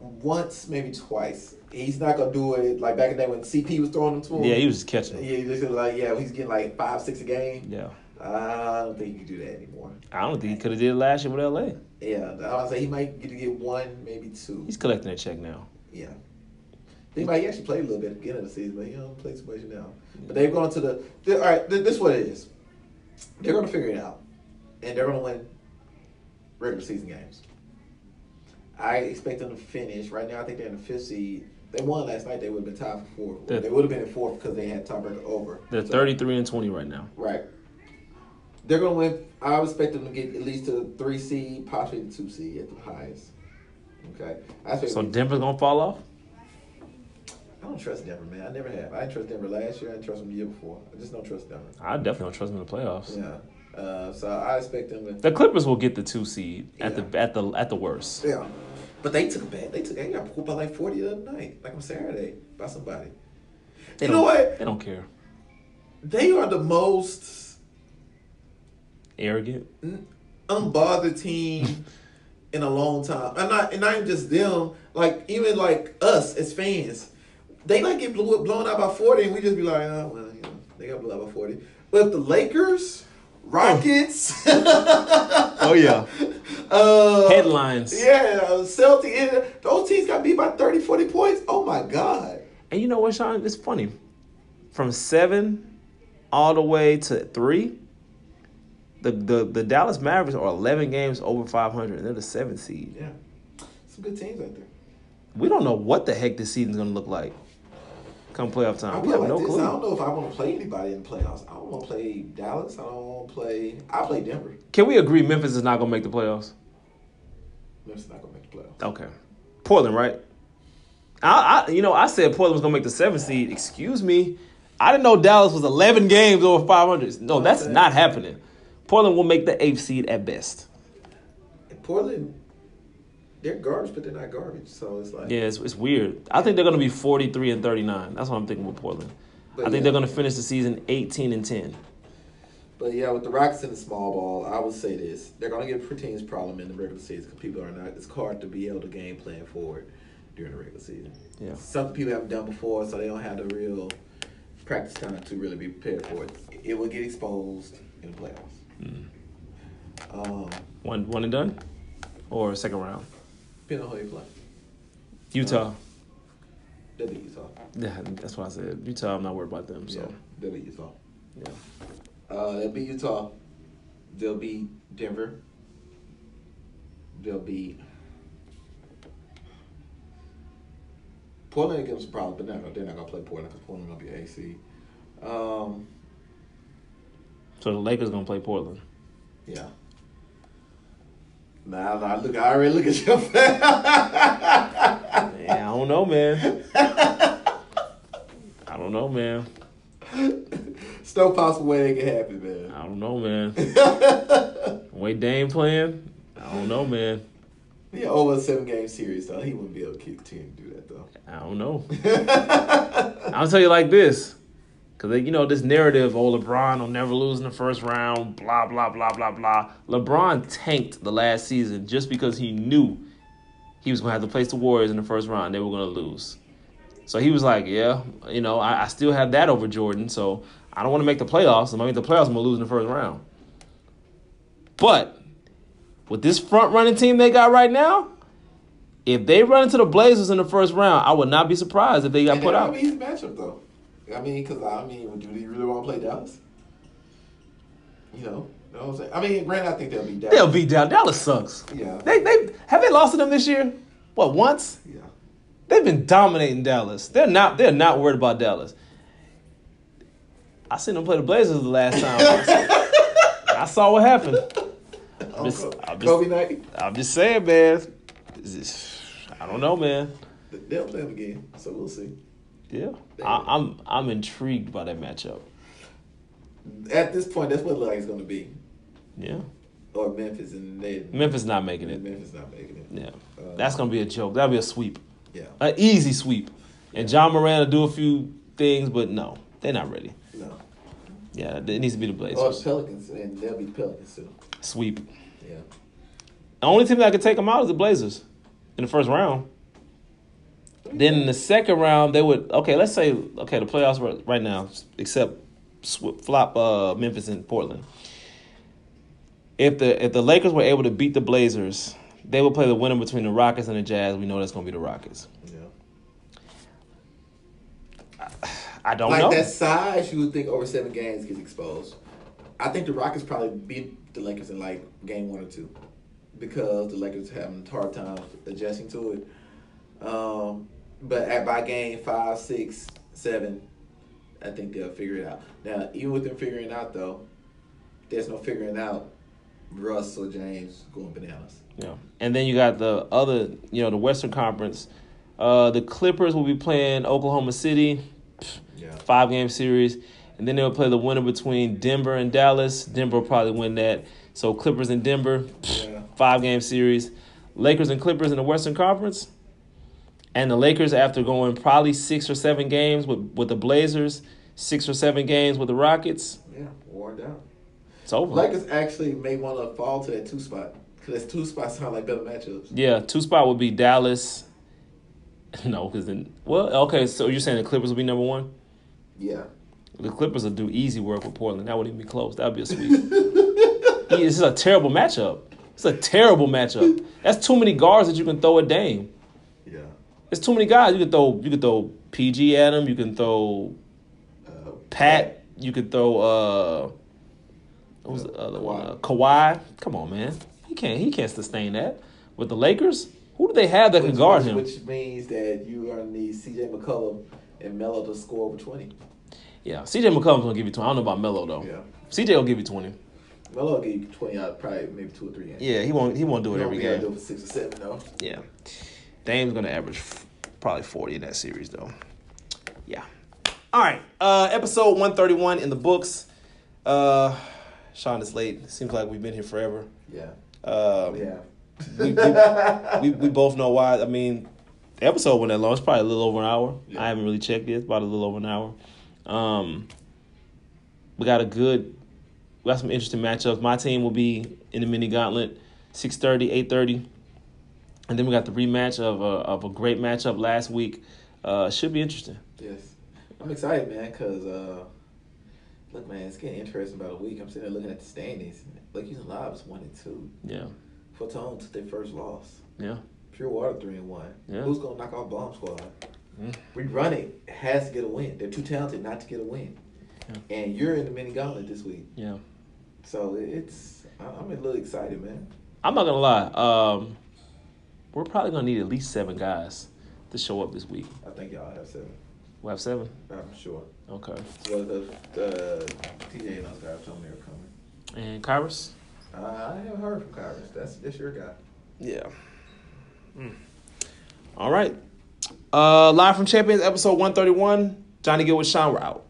Once, maybe twice. He's not gonna do it like back in the day when CP was throwing them to him. Yeah, he was just catching. Yeah, he just like yeah, he's getting like five, six a game. Yeah. I don't think you can do that anymore. I don't think he could have did it last year with LA. Yeah, I would say he might get to get one, maybe two. He's collecting a check now. Yeah. He might actually play a little bit at the beginning of the season, but he don't play too much now. But they've gone to the. they- All right, th- this is what it is. They're going to figure it out, and they're going to win regular season games. I expect them to finish right now. I think they're in the fifth seed. They won last night. They would have been tied for fourth. They're- they would have been in fourth because they had top tiebreaker over. They're So- 33 and 20 right now. Right. They're going to win. I expect them to get at least a three seed, possibly the two seed at the highest. Okay. I expect So Denver's gonna fall off. I don't trust Denver, man. I never have. I didn't trust Denver last year. I didn't trust them the year before. I just don't trust Denver. I definitely don't trust them in the playoffs. Yeah. Uh, so I expect them to. The Clippers will get the two seed at Yeah. the at the at the worst. Yeah. But they took a bad. They took. They got pulled by like forty the other night, like on Saturday, by somebody. They you know what? They don't care. They are the most Arrogant. unbothered team in a long time. And not and not even just them. Like even like us as fans, they like get blew, blown out by forty, and we just be like, oh well, you know, they got blown out by forty. But if the Lakers, Rockets, Oh yeah. uh, Headlines. yeah, uh, Celtics, those teams got beat by 30, 40 points. Oh my god. And you know what, Sean? It's funny. From seven all the way to three, the the, the Dallas Mavericks are eleven games over five hundred. and They're the seventh seed. Yeah, some good teams out there. We don't know what the heck this season's gonna look like. Come playoff time, have like no this. I don't know if I want to play anybody in the playoffs. I don't want to play Dallas. I don't want to play. I play Denver. Can we agree Memphis is not gonna make the playoffs? Memphis not gonna make the playoffs. Okay. Portland, right? I, I you know, I said Portland was gonna make the seventh seed. Excuse me. I didn't know Dallas was eleven games over five hundred. No, that's not happening. Portland will make the eighth seed at best. Portland, they're garbage, but they're not garbage. So it's like Yeah, it's, it's weird. I think they're gonna be forty three and thirty nine. That's what I'm thinking with Portland. But I think yeah. they're gonna finish the season eighteen and ten. But yeah, with the Rockets in the small ball, I would say this: they're gonna give teams problem in the regular season because people are not. It's hard to be able to game plan forward during the regular season. Yeah. Some people haven't done before, so they don't have the real practice time to really be prepared for it. It will get exposed in the playoffs. Um, One one and done, or second round. Depending on who you play. Utah. They'll be Utah. Yeah, that's what I said. Utah. I'm not worried about them. Yeah, So they'll be Utah. yeah. Uh, they'll be Utah. They'll be Denver. They'll be Portland. Give them some problems, but they're not, gonna- they're not gonna play Portland because Portland gonna be AC. Um, So the Lakers gonna play Portland. yeah. Nah, nah, look, I already look at your face. Yeah, I don't know, man. I don't know, man. It's no possible way it can happen, man. I don't know, man. Way Dame playing, I don't know, man. Yeah, over a seven game series, though, he wouldn't be able to continue to do that, though. I don't know. I'll tell you like this. Because, you know, this narrative, oh, LeBron will never lose in the first round, blah, blah, blah, blah, blah. LeBron tanked the last season just because he knew he was going to have to face the Warriors in the first round. They were going to lose. So he was like, yeah, you know, I, I still have that over Jordan. So I don't want to make the playoffs. If I make the playoffs, I'm gonna lose in the first round. But with this front running team they got right now, if they run into the Blazers in the first round, I would not be surprised if they got put out. matchup though. I mean, because I mean, do you really want to play Dallas? You know, you know what I'm saying? I mean, granted, I think they'll be Dallas. They'll beat down. Dallas sucks. Yeah. They they have they lost to them this year? What once? Yeah. They've been dominating Dallas. They're not. They're not worried about Dallas. I seen them play the Blazers the last time. I saw what happened. Oh, I'm just, I'm just- Kobe night. I'm just saying, man. Just- I don't know, man. They'll play them again, so we'll see. Yeah, I, I'm I'm intrigued by that matchup. At this point, that's what it looks like it's going to be. Yeah, Or Memphis, and they Memphis not making it. Memphis not making it. Yeah, Uh, that's gonna be a joke. That'll be a sweep, Yeah. an easy sweep. And Ja Morant will do a few things, but no, they're not ready. No. Yeah, it needs to be the Blazers. Or Pelicans, and they'll be Pelicans too. Sweep. Yeah. The only team that could take them out is the Blazers in the first round. Then in the second round, they would okay. Let's say okay, the playoffs were right now, except flop uh, Memphis and Portland. If the if the Lakers were able to beat the Blazers, they would play the winner between the Rockets and the Jazz. We know that's going to be the Rockets. Yeah. I don't like know. that size, you would think over seven games gets exposed. I think the Rockets probably beat the Lakers in like game one or two because the Lakers having a hard time adjusting to it. Um, but at by game five, six, seven, I think they'll figure it out. Now, even with them figuring it out though, there's no figuring out Russell James going bananas. Yeah. And then you got the other, you know, the Western Conference. Uh, the Clippers will be playing Oklahoma City, Yeah. five game series. And then they'll play the winner between Denver and Dallas. Denver will probably win that. So Clippers and Denver, Yeah. five game series. Lakers and Clippers in the Western Conference. And the Lakers, after going probably six or seven games with, with the Blazers, six or seven games with the Rockets, Yeah, worn down. it's over. Lakers actually may want to fall to that two spot because two spot sound like better matchups. Yeah, two spot would be Dallas. No, because then well, okay. So you're saying the Clippers will be number one? Yeah. The Clippers will do easy work with Portland. That wouldn't even be close. That would be a sweep. Yeah, this is a terrible matchup. It's a terrible matchup. That's too many guards that you can throw at Dame. It's too many guys. You can throw. You can throw PG at him. You can throw Uh, Pat. You could throw. uh What was the other one? Uh, Kawhi. Come on, man. He can't. He can't sustain that with the Lakers. Who do they have that can guard which, him? Which means that you are gonna need CJ McCollum and Melo to score over twenty. Yeah, CJ McCollum's gonna give you twenty. I don't know about Melo though. Yeah. CJ will give you twenty. Melo will give you twenty out, probably maybe two or three games. Yeah, he won't. He won't do it every gotta do game. it for six or seven though. Yeah, Dame's gonna average probably forty in that series though. Yeah. All right. Uh, episode one thirty one in the books. Uh, Sean is late. Seems like we've been here forever. Yeah. Um, Yeah. we, we, we, we both know why. I mean, the episode went that long. It's probably a little over an hour. Yeah. I haven't really checked it. It's about a little over an hour. Um, we got a good, we got some interesting matchups. My team will be in the mini gauntlet, 6.30, 8.30. And then we got the rematch of a, of a great matchup last week. Uh, should be interesting. Yes. I'm excited, man, because uh, look, man, it's getting interesting about a week. I'm sitting there looking at the standings. Like Houston Live is one and two. Yeah. Fortone took their first loss. Yeah. Pure Water three and one. Yeah. Who's gonna knock off Bomb Squad? Yeah. We run it has to get a win. They're too talented not to get a win. And you're in the mini gauntlet this week, Yeah. so it's I'm a little excited, man. I'm not gonna lie. Um, we're probably gonna need at least seven guys to show up this week. I think y'all have seven. We have seven. I'm sure. Okay. Well, the, the TJ and those guys told me they're coming. And Kyrus? Uh, I haven't heard from Kyrus. That's that's your guy. Yeah. Hmm. All right. Uh, live from Champions, episode 131. Johnny Gill with Sean. We're out.